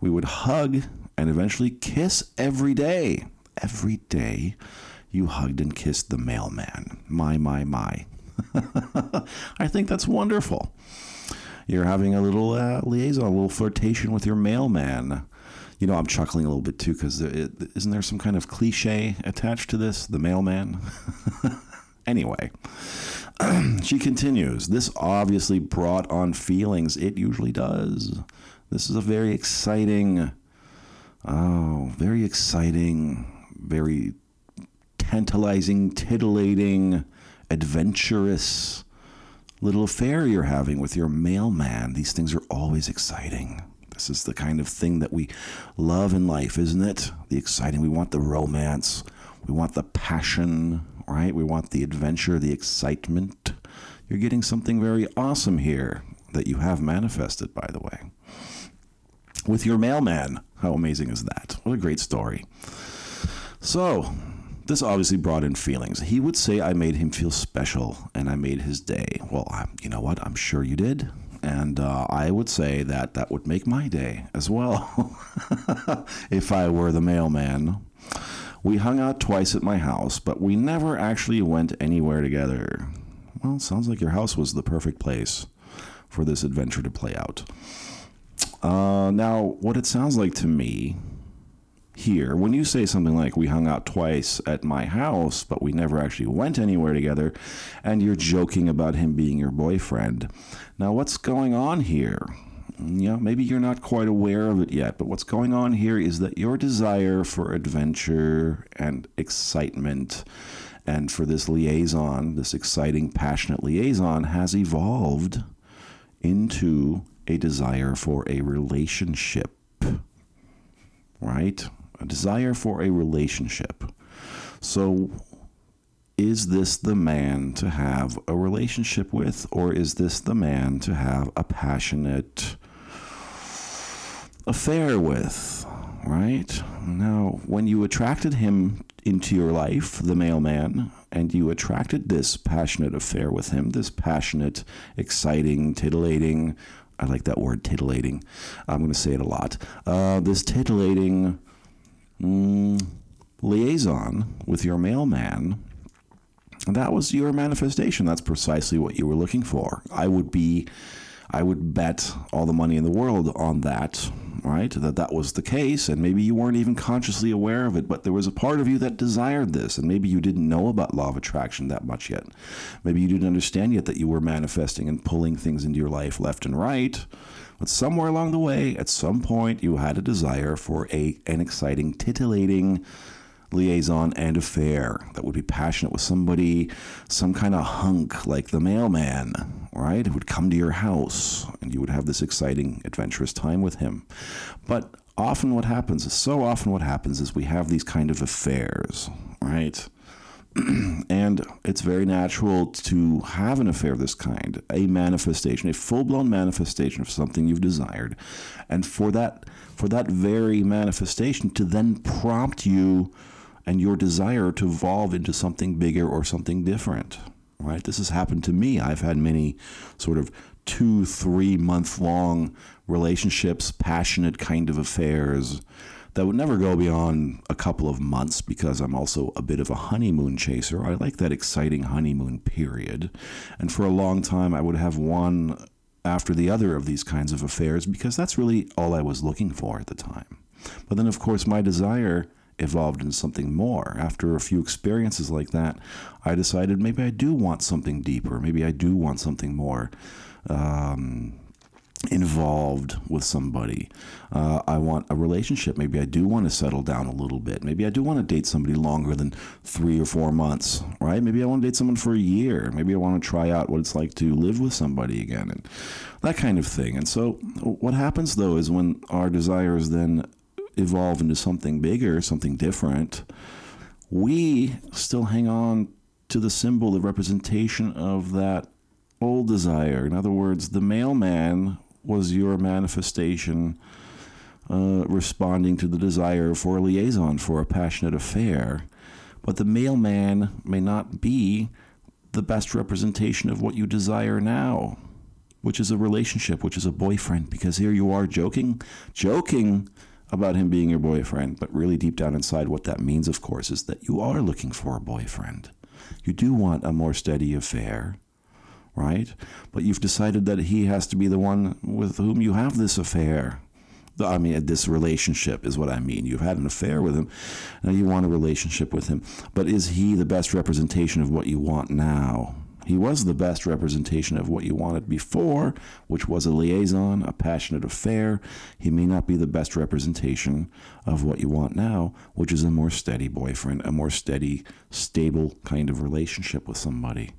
We would hug and eventually kiss every day. Every day, you hugged and kissed the mailman. My, my, my. I think that's wonderful you're having a little uh, liaison, a little flirtation with your mailman. You know, I'm chuckling a little bit too because isn't there some kind of cliche attached to this? The mailman. anyway, she continues. This obviously brought on feelings. It usually does. This is a very exciting, oh, very exciting, very tantalizing, titillating, adventurous little affair you're having with your mailman. These things are always exciting. This is the kind of thing that we love in life, isn't it? The exciting. We want the romance. We want the passion, right? We want the adventure, the excitement. You're getting something very awesome here that you have manifested, by the way. With your mailman. How amazing is that? What a great story. So, this obviously brought in feelings. He would say I made him feel special and I made his day. Well, I'm, you know what? I'm sure you did. And uh, I would say that that would make my day as well if I were the mailman. We hung out twice at my house, but we never actually went anywhere together. Well, sounds like your house was the perfect place for this adventure to play out. Uh, now, what it sounds like to me here. When you say something like, we hung out twice at my house, but we never actually went anywhere together, and you're joking about him being your boyfriend. Now, what's going on here? Yeah, maybe you're not quite aware of it yet, but what's going on here is that your desire for adventure and excitement and for this liaison, this exciting, passionate liaison, has evolved into a desire for a relationship. Right? A desire for a relationship. So, is this the man to have a relationship with, or is this the man to have a passionate affair with? Right? Now, when you attracted him into your life, the mailman, and you attracted this passionate affair with him, this passionate, exciting, titillating, I like that word, titillating. I'm going to say it a lot. Uh, this titillating, mm, liaison with your mailman, that was your manifestation. That's precisely what you were looking for. I would be, I would bet all the money in the world on that, right? That that was the case, and maybe you weren't even consciously aware of it, but there was a part of you that desired this, and maybe you didn't know about law of attraction that much yet. Maybe you didn't understand yet that you were manifesting and pulling things into your life left and right. But somewhere along the way, at some point, you had a desire for a an exciting, titillating liaison and affair that would be passionate with somebody, some kind of hunk like the mailman, right? Who would come to your house and you would have this exciting, adventurous time with him. But often what happens, so often what happens is we have these kind of affairs, right? and it's very natural to have an affair of this kind, a manifestation, a full-blown manifestation of something you've desired, and for that for that very manifestation to then prompt you and your desire to evolve into something bigger or something different. Right? This has happened to me. I've had many sort of two, three month long relationships, passionate kind of affairs that would never go beyond a couple of months because I'm also a bit of a honeymoon chaser. I like that exciting honeymoon period. And for a long time, I would have one after the other of these kinds of affairs because that's really all I was looking for at the time. But then, of course, my desire evolved into something more. After a few experiences like that, I decided maybe I do want something deeper. Maybe I do want something more um, involved with somebody. Uh, I want a relationship. Maybe I do want to settle down a little bit. Maybe I do want to date somebody longer than three or four months, right? Maybe I want to date someone for a year. Maybe I want to try out what it's like to live with somebody again and that kind of thing. And so, what happens though is when our desires then evolve into something bigger, something different, we still hang on to the symbol, the representation of that old desire. In other words, the mailman was your manifestation uh, responding to the desire for a liaison, for a passionate affair. But the mailman may not be the best representation of what you desire now, which is a relationship, which is a boyfriend, because here you are joking, joking about him being your boyfriend, but really deep down inside, what that means, of course, is that you are looking for a boyfriend. You do want a more steady affair, right? But you've decided that he has to be the one with whom you have this affair. I mean, this relationship is what I mean. You've had an affair with him, now you want a relationship with him. But is he the best representation of what you want now? He was the best representation of what you wanted before, which was a liaison, a passionate affair. He may not be the best representation of what you want now, which is a more steady boyfriend, a more steady, stable kind of relationship with somebody.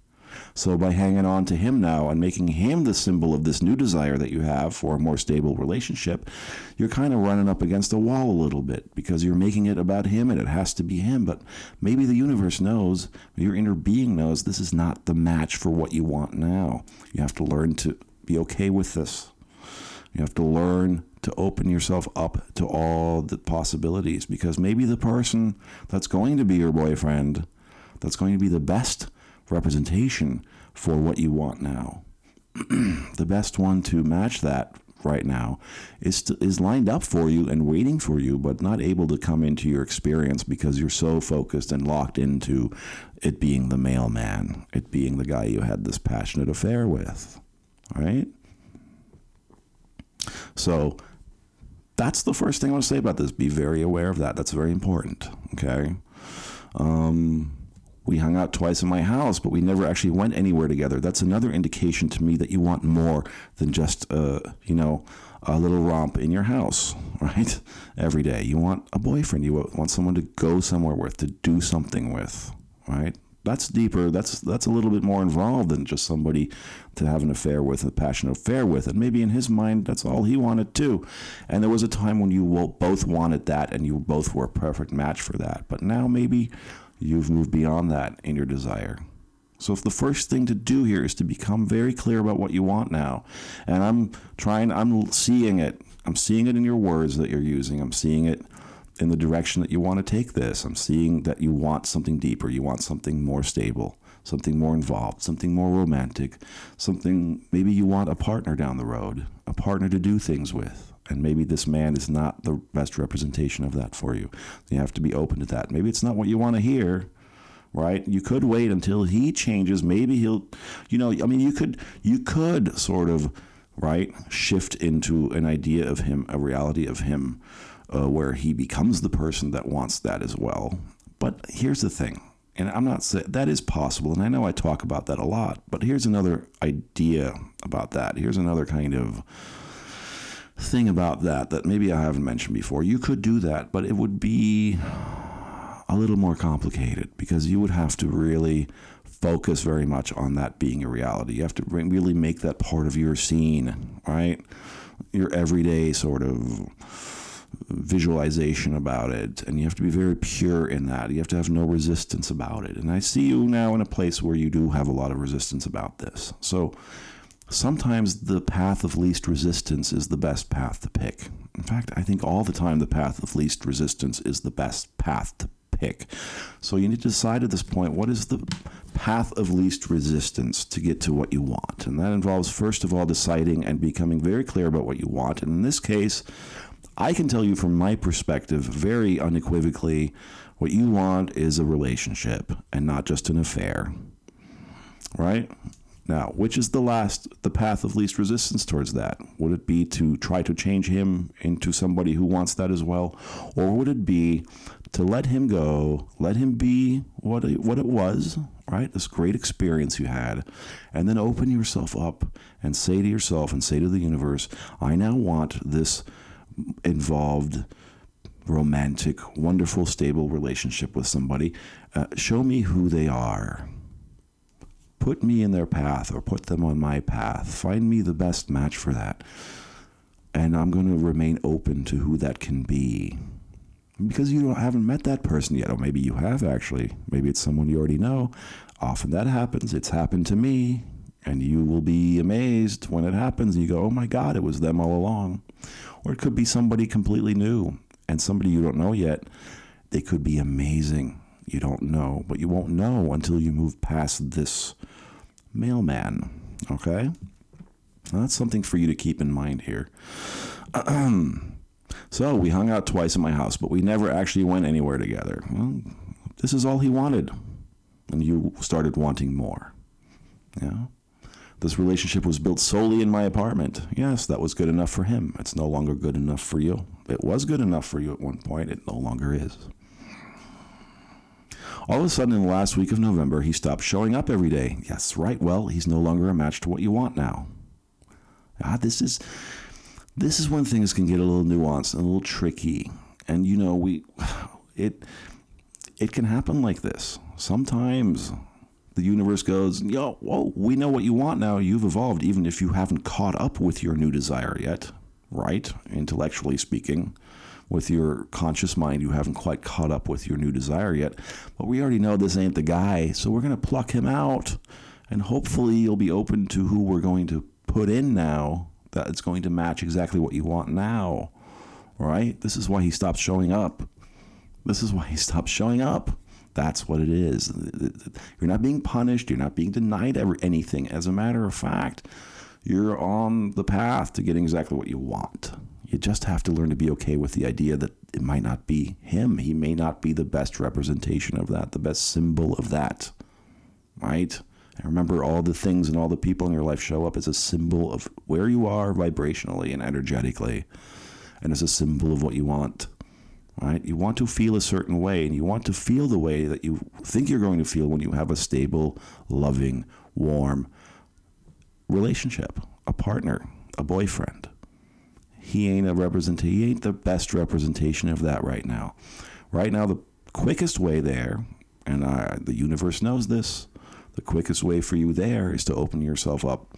So by hanging on to him now and making him the symbol of this new desire that you have for a more stable relationship, you're kind of running up against a wall a little bit because you're making it about him and it has to be him. But maybe the universe knows, your inner being knows this is not the match for what you want now. You have to learn to be okay with this. You have to learn to open yourself up to all the possibilities because maybe the person that's going to be your boyfriend, that's going to be the best representation for what you want now. the best one to match that right now is to, is lined up for you and waiting for you, but not able to come into your experience because you're so focused and locked into it being the mailman, it being the guy you had this passionate affair with, right? So that's the first thing I want to say about this. Be very aware of that. That's very important. Okay. Um, we hung out twice in my house, but we never actually went anywhere together. That's another indication to me that you want more than just, uh, you know, a little romp in your house, right? Every day. You want a boyfriend. You want someone to go somewhere with, to do something with, right? That's deeper. That's that's a little bit more involved than just somebody to have an affair with, a passionate affair with. And maybe in his mind, that's all he wanted too. And there was a time when you both wanted that, and you both were a perfect match for that. But now maybe you've moved beyond that in your desire. So if the first thing to do here is to become very clear about what you want now, and I'm trying, I'm seeing it. I'm seeing it in your words that you're using. I'm seeing it in the direction that you want to take this. I'm seeing that you want something deeper. You want something more stable, something more involved, something more romantic, something maybe you want a partner down the road, a partner to do things with and maybe this man is not the best representation of that for you. You have to be open to that. Maybe it's not what you want to hear, right? You could wait until he changes. Maybe he'll, you know, I mean, you could you could sort of right? Shift into an idea of him, a reality of him, uh, where he becomes the person that wants that as well. But here's the thing, and I'm not saying that is possible, and I know I talk about that a lot, but here's another idea about that. Here's another kind of thing about that that maybe I haven't mentioned before. You could do that, but it would be a little more complicated because you would have to really focus very much on that being a reality. You have to really make that part of your scene, right? Your everyday sort of visualization about it and you have to be very pure in that you have to have no resistance about it and i see you now in a place where you do have a lot of resistance about this so sometimes the path of least resistance is the best path to pick in fact i think all the time the path of least resistance is the best path to pick so you need to decide at this point what is the path of least resistance to get to what you want and that involves first of all deciding and becoming very clear about what you want and in this case I can tell you from my perspective very unequivocally what you want is a relationship and not just an affair. Right? Now, which is the last, the path of least resistance towards that? Would it be to try to change him into somebody who wants that as well? Or would it be to let him go, let him be what it, what it was, right? This great experience you had, and then open yourself up and say to yourself and say to the universe, I now want this involved romantic, wonderful, stable relationship with somebody. Uh, show me who they are. Put me in their path or put them on my path. Find me the best match for that. And I'm going to remain open to who that can be. Because you haven't met that person yet, or maybe you have actually. Maybe it's someone you already know. Often that happens. It's happened to me. And you will be amazed when it happens. You go, oh my God, it was them all along. Or it could be somebody completely new and somebody you don't know yet. They could be amazing. You don't know, but you won't know until you move past this mailman. Okay? That's something for you to keep in mind here. so we hung out twice at my house, but we never actually went anywhere together. Well, this is all he wanted. And you started wanting more. Yeah. This relationship was built solely in my apartment. Yes, that was good enough for him. It's no longer good enough for you. It was good enough for you at one point. It no longer is. All of a sudden, in the last week of November, he stopped showing up every day. Yes, right. Well, he's no longer a match to what you want now. Ah, this is this is when things can get a little nuanced and a little tricky. And you know, we it it can happen like this. Sometimes the universe goes, yo, whoa, we know what you want now. You've evolved, even if you haven't caught up with your new desire yet, right? Intellectually speaking, with your conscious mind, you haven't quite caught up with your new desire yet. But we already know this ain't the guy, so we're going to pluck him out. And hopefully, you'll be open to who we're going to put in now that it's going to match exactly what you want now, right? This is why he stopped showing up. This is why he stopped showing up. That's what it is. You're not being punished. You're not being denied ever anything. As a matter of fact, you're on the path to getting exactly what you want. You just have to learn to be okay with the idea that it might not be him. He may not be the best representation of that, the best symbol of that. Right? And remember, all the things and all the people in your life show up as a symbol of where you are vibrationally and energetically, and as a symbol of what you want right? You want to feel a certain way, and you want to feel the way that you think you're going to feel when you have a stable, loving, warm relationship, a partner, a boyfriend. He ain't a represent. He ain't the best representation of that right now. Right now, the quickest way there, and I, the universe knows this, the quickest way for you there is to open yourself up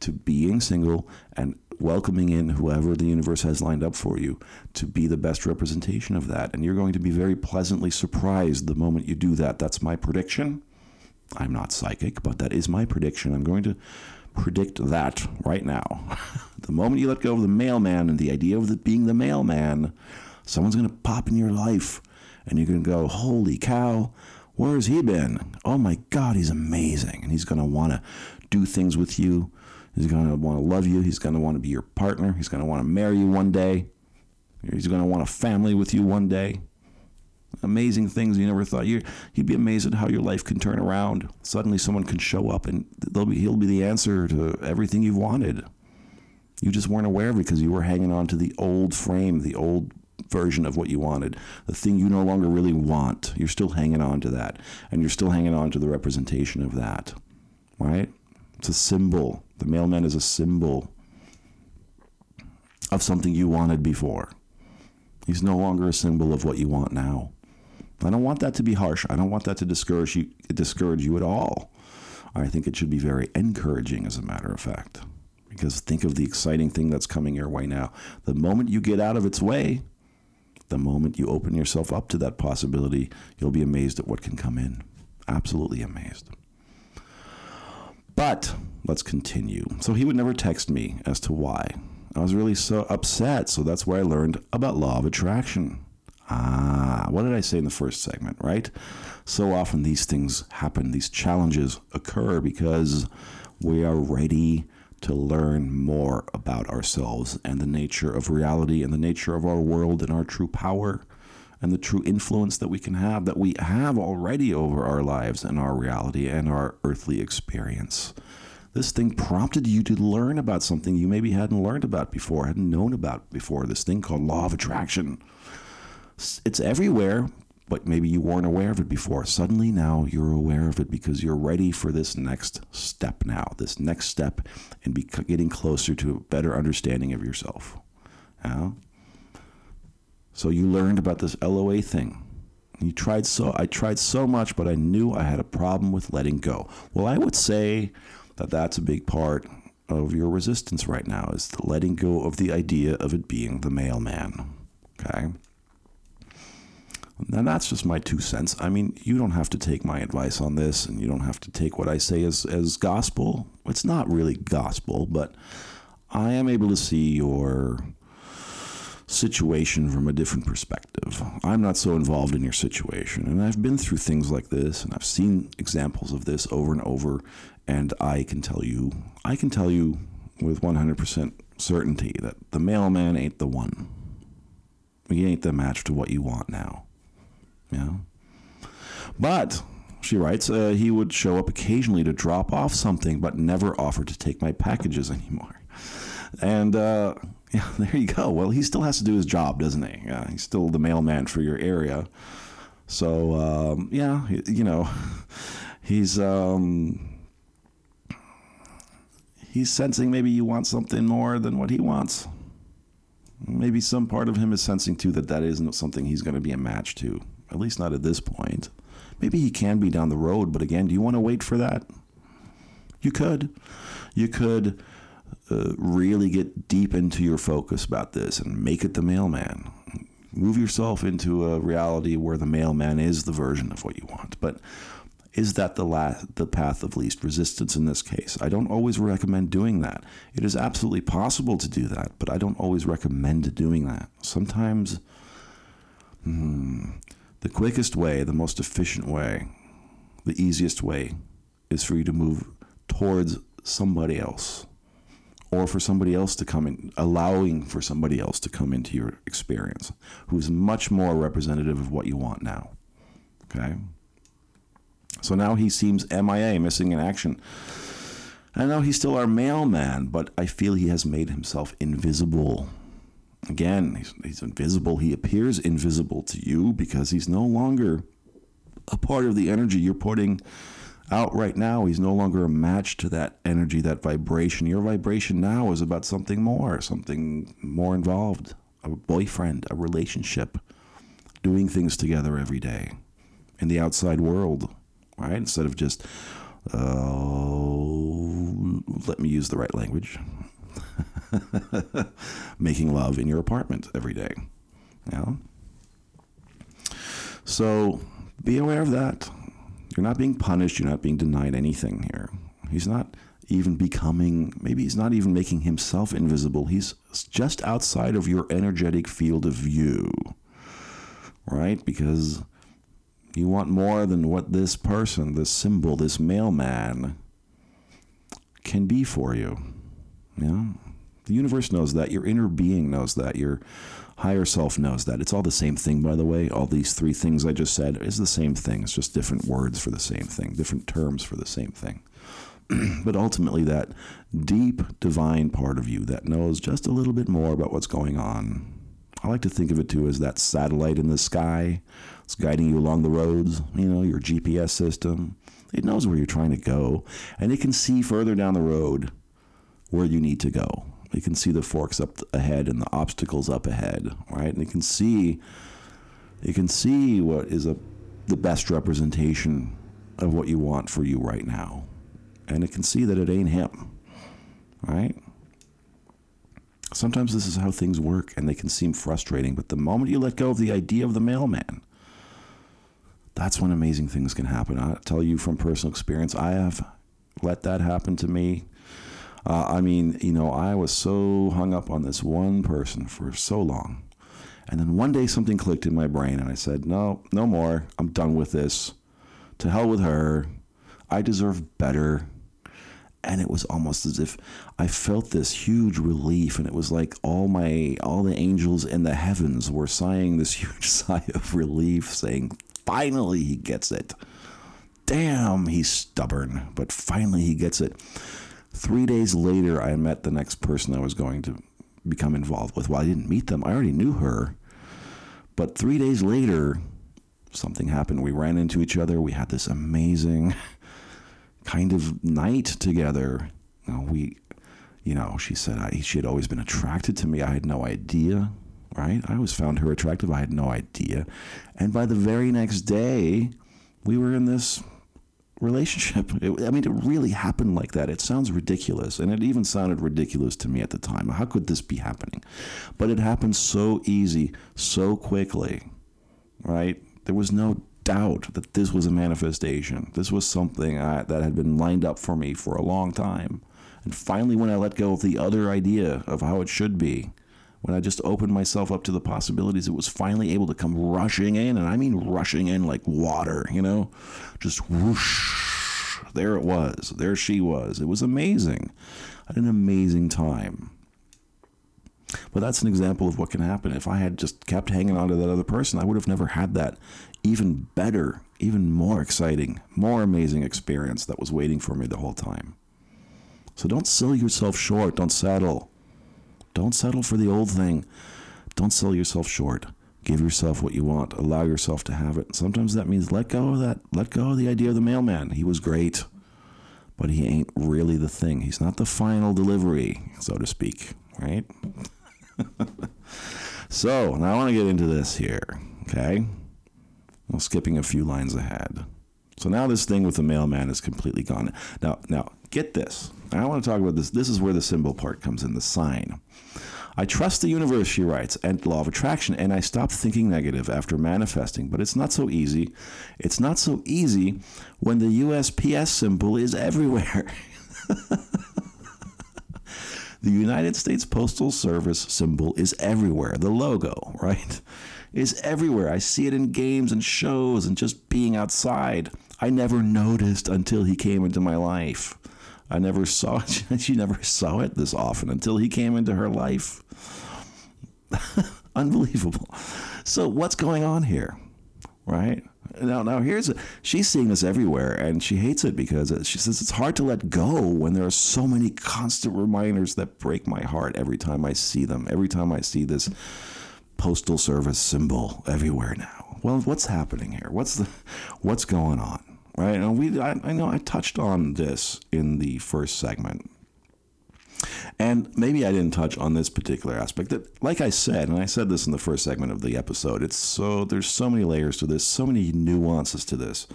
to being single and welcoming in whoever the universe has lined up for you to be the best representation of that. And you're going to be very pleasantly surprised the moment you do that. That's my prediction. I'm not psychic, but that is my prediction. I'm going to predict that right now. the moment you let go of the mailman and the idea of the, being the mailman, someone's going to pop in your life and you're going to go, holy cow, where's he been? Oh my God, he's amazing. And he's going to want to do things with you He's going to want to love you. He's going to want to be your partner. He's going to want to marry you one day. He's going to want a family with you one day. Amazing things you never thought. you would be amazed at how your life can turn around. Suddenly, someone can show up, and they'll be, he'll be the answer to everything you've wanted. You just weren't aware of it because you were hanging on to the old frame, the old version of what you wanted, the thing you no longer really want. You're still hanging on to that, and you're still hanging on to the representation of that, right? It's a symbol. The mailman is a symbol of something you wanted before. He's no longer a symbol of what you want now. I don't want that to be harsh. I don't want that to discourage you discourage you at all. I think it should be very encouraging as a matter of fact. Because think of the exciting thing that's coming your way now. The moment you get out of its way, the moment you open yourself up to that possibility, you'll be amazed at what can come in. Absolutely amazed. But let's continue. So he would never text me as to why. I was really so upset. So that's where I learned about law of attraction. Ah, what did I say in the first segment, right? So often these things happen, these challenges occur because we are ready to learn more about ourselves and the nature of reality and the nature of our world and our true power and the true influence that we can have, that we have already over our lives and our reality and our earthly experience. This thing prompted you to learn about something you maybe hadn't learned about before, hadn't known about before. This thing called law of attraction. It's everywhere, but maybe you weren't aware of it before. Suddenly now you're aware of it because you're ready for this next step now, this next step in be- getting closer to a better understanding of yourself. Yeah? So you learned about this LOA thing. You tried so I tried so much, but I knew I had a problem with letting go. Well, I would say that that's a big part of your resistance right now is the letting go of the idea of it being the mailman. Okay? Now, that's just my two cents. I mean, you don't have to take my advice on this, and you don't have to take what I say as, as gospel. It's not really gospel, but I am able to see your situation from a different perspective. I'm not so involved in your situation, and I've been through things like this, and I've seen examples of this over and over, and I can tell you, I can tell you with 100% certainty that the mailman ain't the one. He ain't the match to what you want now. Yeah. But she writes, uh, he would show up occasionally to drop off something, but never offered to take my packages anymore. And uh, yeah, there you go. Well, he still has to do his job, doesn't he? Yeah, he's still the mailman for your area. So um, yeah, you know, he's um, he's sensing maybe you want something more than what he wants. Maybe some part of him is sensing too that that isn't something he's going to be a match to at least not at this point. Maybe he can be down the road, but again, do you want to wait for that? You could. You could uh, really get deep into your focus about this and make it the mailman. Move yourself into a reality where the mailman is the version of what you want. But is that the la- the path of least resistance in this case? I don't always recommend doing that. It is absolutely possible to do that, but I don't always recommend doing that. Sometimes hmm, the quickest way, the most efficient way, the easiest way is for you to move towards somebody else or for somebody else to come in, allowing for somebody else to come into your experience who's much more representative of what you want now. Okay? So now he seems MIA, missing in action. I know he's still our mailman, but I feel he has made himself invisible Again, he's, he's invisible. He appears invisible to you because he's no longer a part of the energy you're putting out right now. He's no longer a match to that energy, that vibration. Your vibration now is about something more, something more involved a boyfriend, a relationship, doing things together every day in the outside world, right? Instead of just, uh, let me use the right language, making love in your apartment every day. Yeah. So be aware of that. You're not being punished. You're not being denied anything here. He's not even becoming, maybe he's not even making himself invisible. He's just outside of your energetic field of view, right? Because you want more than what this person, this symbol, this mailman can be for you. Yeah. The universe knows that. Your inner being knows that. Your higher self knows that. It's all the same thing, by the way. All these three things I just said is the same thing. It's just different words for the same thing, different terms for the same thing. but ultimately, that deep divine part of you that knows just a little bit more about what's going on. I like to think of it too as that satellite in the sky. It's guiding you along the roads, you know, your GPS system. It knows where you're trying to go, and it can see further down the road where you need to go. It can see the forks up ahead and the obstacles up ahead, right? And it can see it can see what is a the best representation of what you want for you right now. And it can see that it ain't him. Right? Sometimes this is how things work and they can seem frustrating, but the moment you let go of the idea of the mailman, that's when amazing things can happen. I tell you from personal experience, I have let that happen to me. Uh, I mean, you know, I was so hung up on this one person for so long. And then one day something clicked in my brain and I said, no, no more. I'm done with this. To hell with her. I deserve better. And it was almost as if I felt this huge relief, and it was like all my all the angels in the heavens were sighing this huge sigh of relief, saying, "Finally, he gets it." Damn, he's stubborn, but finally he gets it. Three days later, I met the next person I was going to become involved with. Well, I didn't meet them, I already knew her. But three days later, something happened. We ran into each other. We had this amazing kind of night together. You know, we, you know, she said I, she had always been attracted to me. I had no idea, right? I always found her attractive. I had no idea. And by the very next day, we were in this relationship. It, I mean, it really happened like that. It sounds ridiculous, and it even sounded ridiculous to me at the time. How could this be happening? But it happened so easy, so quickly, right? There was no doubt that this was a manifestation. This was something I, that had been lined up for me for a long time. And finally, when I let go of the other idea of how it should be, when I just opened myself up to the possibilities, it was finally able to come rushing in. And I mean rushing in like water, you know? Just whoosh. There it was. There she was. It was amazing. I had an amazing time. But that's an example of what can happen. If I had just kept hanging on to that other person, I would have never had that even better, even more exciting, more amazing experience that was waiting for me the whole time. So don't sell yourself short. Don't settle. Don't settle for the old thing. Don't sell yourself short. Give yourself what you want. Allow yourself to have it. Sometimes that means let go of that. Let go of the idea of the mailman. He was great, but he ain't really the thing. He's not the final delivery, so to speak, right? so now I want to get into this here, okay? I'm skipping a few lines ahead. So now this thing with the mailman is completely gone. Now, now get this. I want to talk about this. This is where the symbol part comes in, the sign. I trust the universe, she writes, and law of attraction, and I stopped thinking negative after manifesting. But it's not so easy. It's not so easy when the USPS symbol is everywhere. the United States Postal Service symbol is everywhere. The logo, right? Is everywhere. I see it in games and shows and just being outside. I never noticed until he came into my life. I never saw it. She never saw it this often until he came into her life. Unbelievable. So what's going on here? Right? Now, now here's a, she's seeing this everywhere, and she hates it because she says it's hard to let go when there are so many constant reminders that break my heart every time I see them. Every time I see this postal service symbol everywhere now. Well, what's happening here? What's the what's going on? right? And we, I, I know I touched on this in the first segment. And maybe I didn't touch on this particular aspect. That, like I said, and I said this in the first segment of the episode, it's so there's so many layers to this, so many nuances to this,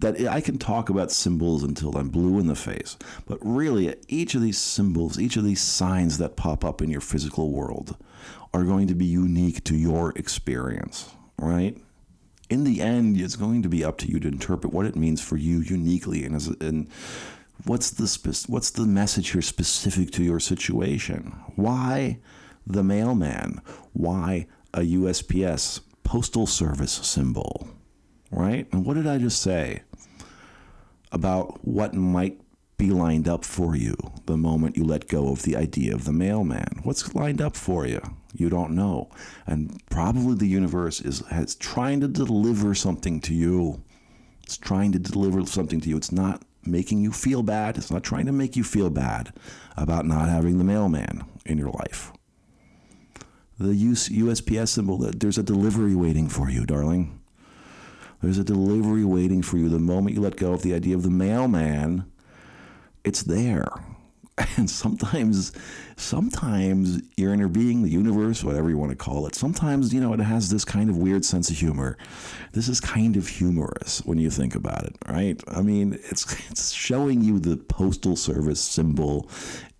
that I can talk about symbols until I'm blue in the face. But really, each of these symbols, each of these signs that pop up in your physical world, are going to be unique to your experience, right? in the end, it's going to be up to you to interpret what it means for you uniquely, and as and what's the spe- what's the message here specific to your situation. Why the mailman? Why a USPS postal service symbol? Right? And what did I just say about what might be lined up for you the moment you let go of the idea of the mailman? What's lined up for you? You don't know. And probably the universe is has trying to deliver something to you. It's trying to deliver something to you. It's not making you feel bad. It's not trying to make you feel bad about not having the mailman in your life. The USPS symbol, there's a delivery waiting for you, darling. There's a delivery waiting for you. The moment you let go of the idea of the mailman, it's there. And sometimes, sometimes your inner being, the universe, whatever you want to call it, sometimes, you know, it has this kind of weird sense of humor. This is kind of humorous when you think about it, right? I mean, it's, it's showing you the postal service symbol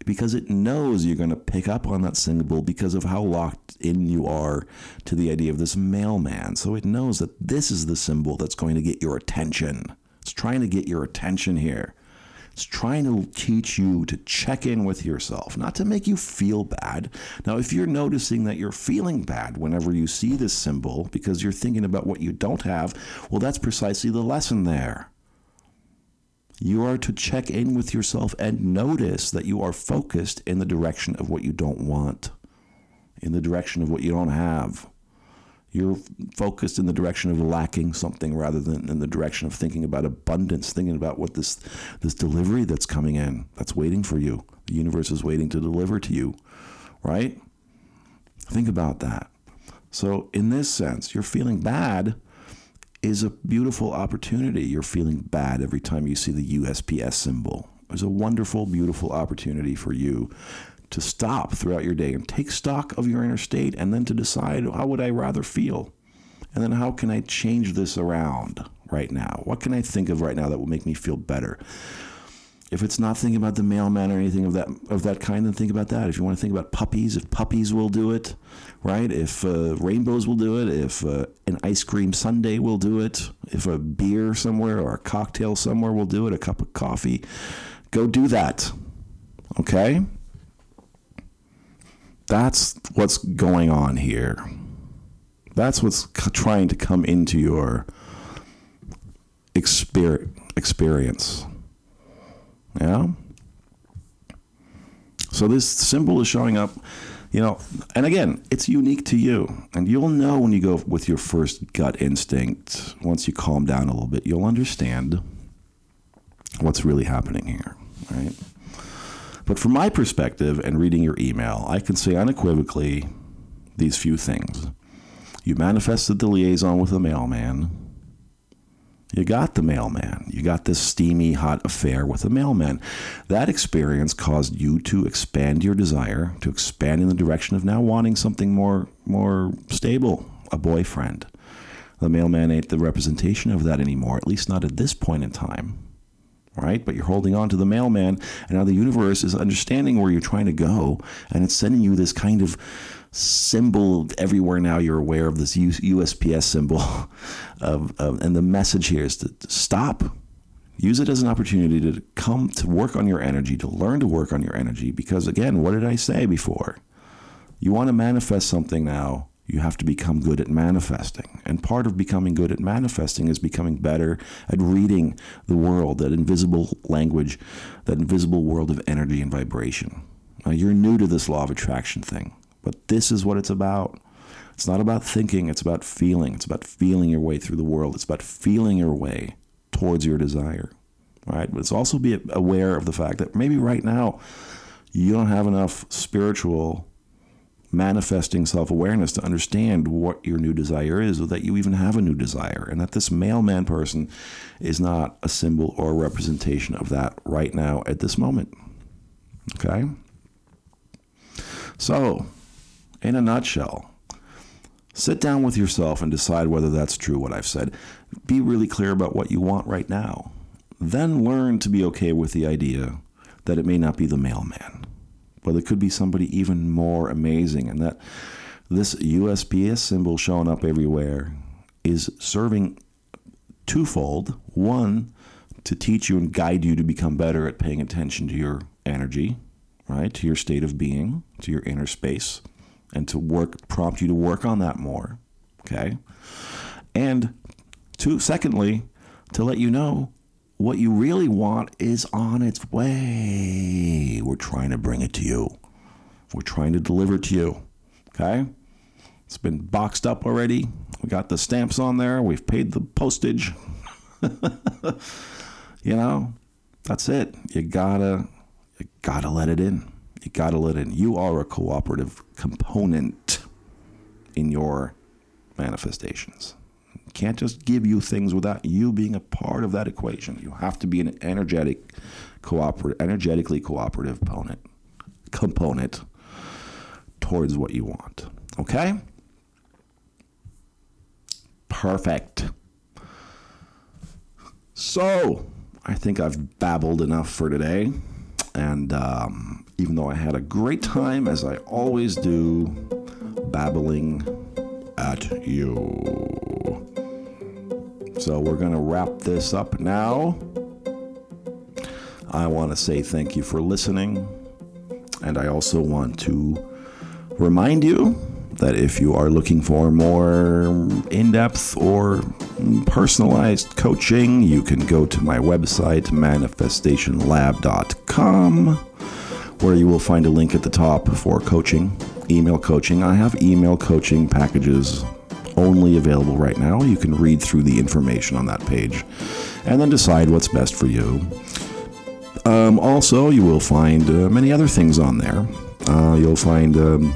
because it knows you're going to pick up on that symbol because of how locked in you are to the idea of this mailman. So it knows that this is the symbol that's going to get your attention. It's trying to get your attention here. It's trying to teach you to check in with yourself, not to make you feel bad. Now, if you're noticing that you're feeling bad whenever you see this symbol because you're thinking about what you don't have, well, that's precisely the lesson there. You are to check in with yourself and notice that you are focused in the direction of what you don't want, in the direction of what you don't have. You're focused in the direction of lacking something rather than in the direction of thinking about abundance, thinking about what this this delivery that's coming in, that's waiting for you. The universe is waiting to deliver to you, right? Think about that. So, in this sense, you're feeling bad is a beautiful opportunity. You're feeling bad every time you see the USPS symbol. There's a wonderful, beautiful opportunity for you to stop throughout your day and take stock of your inner state and then to decide how would I rather feel? And then how can I change this around right now? What can I think of right now that will make me feel better? If it's not thinking about the mailman or anything of that of that kind, then think about that. If you want to think about puppies, if puppies will do it, right? If uh, rainbows will do it, if uh, an ice cream sundae will do it, if a beer somewhere or a cocktail somewhere will do it, a cup of coffee, go do that. Okay? That's what's going on here. That's what's trying to come into your experience. Yeah. So this symbol is showing up, you know, and again, it's unique to you. And you'll know when you go with your first gut instinct, once you calm down a little bit, you'll understand what's really happening here, right? But from my perspective and reading your email, I can say unequivocally these few things. You manifested the liaison with the mailman you got the mailman. You got this steamy, hot affair with the mailman. That experience caused you to expand your desire, to expand in the direction of now wanting something more, more stable, a boyfriend. The mailman ain't the representation of that anymore, at least not at this point in time. Right? But you're holding on to the mailman, and now the universe is understanding where you're trying to go, and it's sending you this kind of symbol everywhere now you're aware of this USPS symbol of, of, and the message here is to stop use it as an opportunity to come to work on your energy to learn to work on your energy because again what did I say before you want to manifest something now you have to become good at manifesting. And part of becoming good at manifesting is becoming better at reading the world, that invisible language, that invisible world of energy and vibration. Now, you're new to this law of attraction thing. But this is what it's about. It's not about thinking, it's about feeling. It's about feeling your way through the world. It's about feeling your way towards your desire. Right? But it's also be aware of the fact that maybe right now you don't have enough spiritual manifesting self awareness to understand what your new desire is, or that you even have a new desire, and that this mailman person is not a symbol or a representation of that right now at this moment. Okay? So, in a nutshell, sit down with yourself and decide whether that's true what I've said. Be really clear about what you want right now. Then learn to be okay with the idea that it may not be the mailman, but it could be somebody even more amazing, and that this USPS symbol showing up everywhere is serving twofold. One, to teach you and guide you to become better at paying attention to your energy, right? To your state of being, to your inner space and to work prompt you to work on that more. Okay. And two, secondly, to let you know what you really want is on its way. We're trying to bring it to you. We're trying to deliver it to you. Okay? It's been boxed up already. We got the stamps on there. We've paid the postage. you know, That's it. You gotta, you gotta let it in. You gotta let in. You are a cooperative component in your manifestations. Can't just give you things without you being a part of that equation. You have to be an energetic, cooperative, energetically cooperative component, component towards what you want. Okay? Perfect. So, I think I've babbled enough for today. And um, even though I had a great time, as I always do, babbling at you. So we're going to wrap this up now. I want to say thank you for listening. And I also want to remind you that if you are looking for more in depth or personalized coaching, you can go to my website, manifestationlab.com, where you will find a link at the top for coaching, email coaching. I have email coaching packages only available right now. You can read through the information on that page and then decide what's best for you. Um, also, you will find uh, many other things on there. Uh, you'll find um,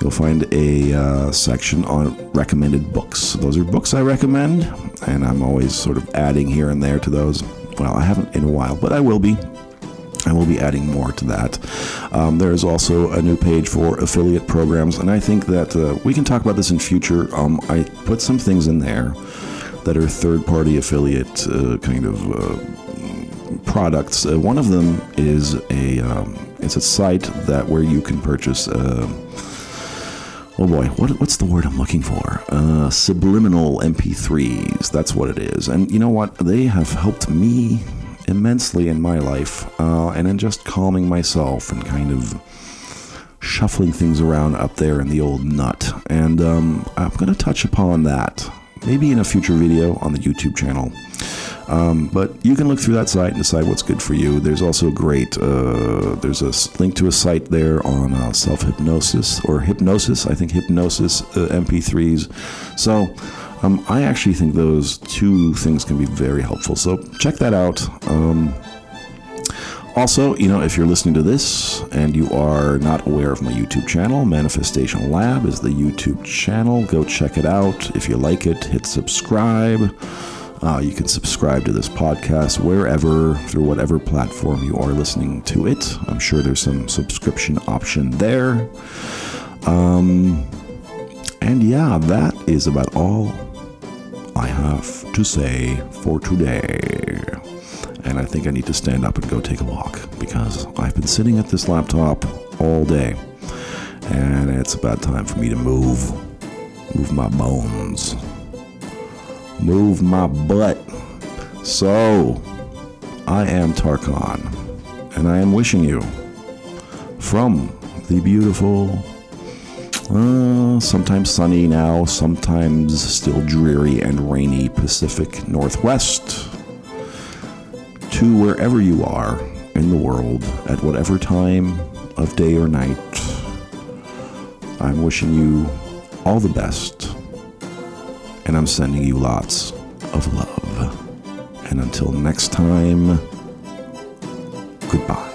you'll find a uh, section on recommended books. Those are books I recommend, and I'm always sort of adding here and there to those. Well, I haven't in a while, but I will be. I will be adding more to that. Um, there is also a new page for affiliate programs, and I think that uh, we can talk about this in future. Um, I put some things in there that are third-party affiliate uh, kind of uh, products. Uh, one of them is a um, it's a site that where you can purchase. Uh, oh boy, what, what's the word I'm looking for? Uh, subliminal MP3s. That's what it is. And you know what? They have helped me immensely in my life, uh, and in just calming myself and kind of shuffling things around up there in the old nut. And um, I'm going to touch upon that maybe in a future video on the YouTube channel. Um, but you can look through that site and decide what's good for you. There's also a great, uh, there's a link to a site there on uh, self hypnosis or hypnosis, I think hypnosis uh, MP3s. So um, I actually think those two things can be very helpful. So check that out. Um, also, you know, if you're listening to this and you are not aware of my YouTube channel, Manifestation Lab is the YouTube channel. Go check it out. If you like it, hit subscribe. Uh, you can subscribe to this podcast wherever, through whatever platform you are listening to it. I'm sure there's some subscription option there. Um, and yeah, that is about all I have to say for today. And I think I need to stand up and go take a walk because I've been sitting at this laptop all day. And it's about time for me to move. Move my bones. Move my butt. So, I am Tarkan. And I am wishing you from the beautiful uh, sometimes sunny now, sometimes still dreary and rainy Pacific Northwest to wherever you are in the world at whatever time of day or night. I'm wishing you all the best, and I'm sending you lots of love. And until next time, goodbye.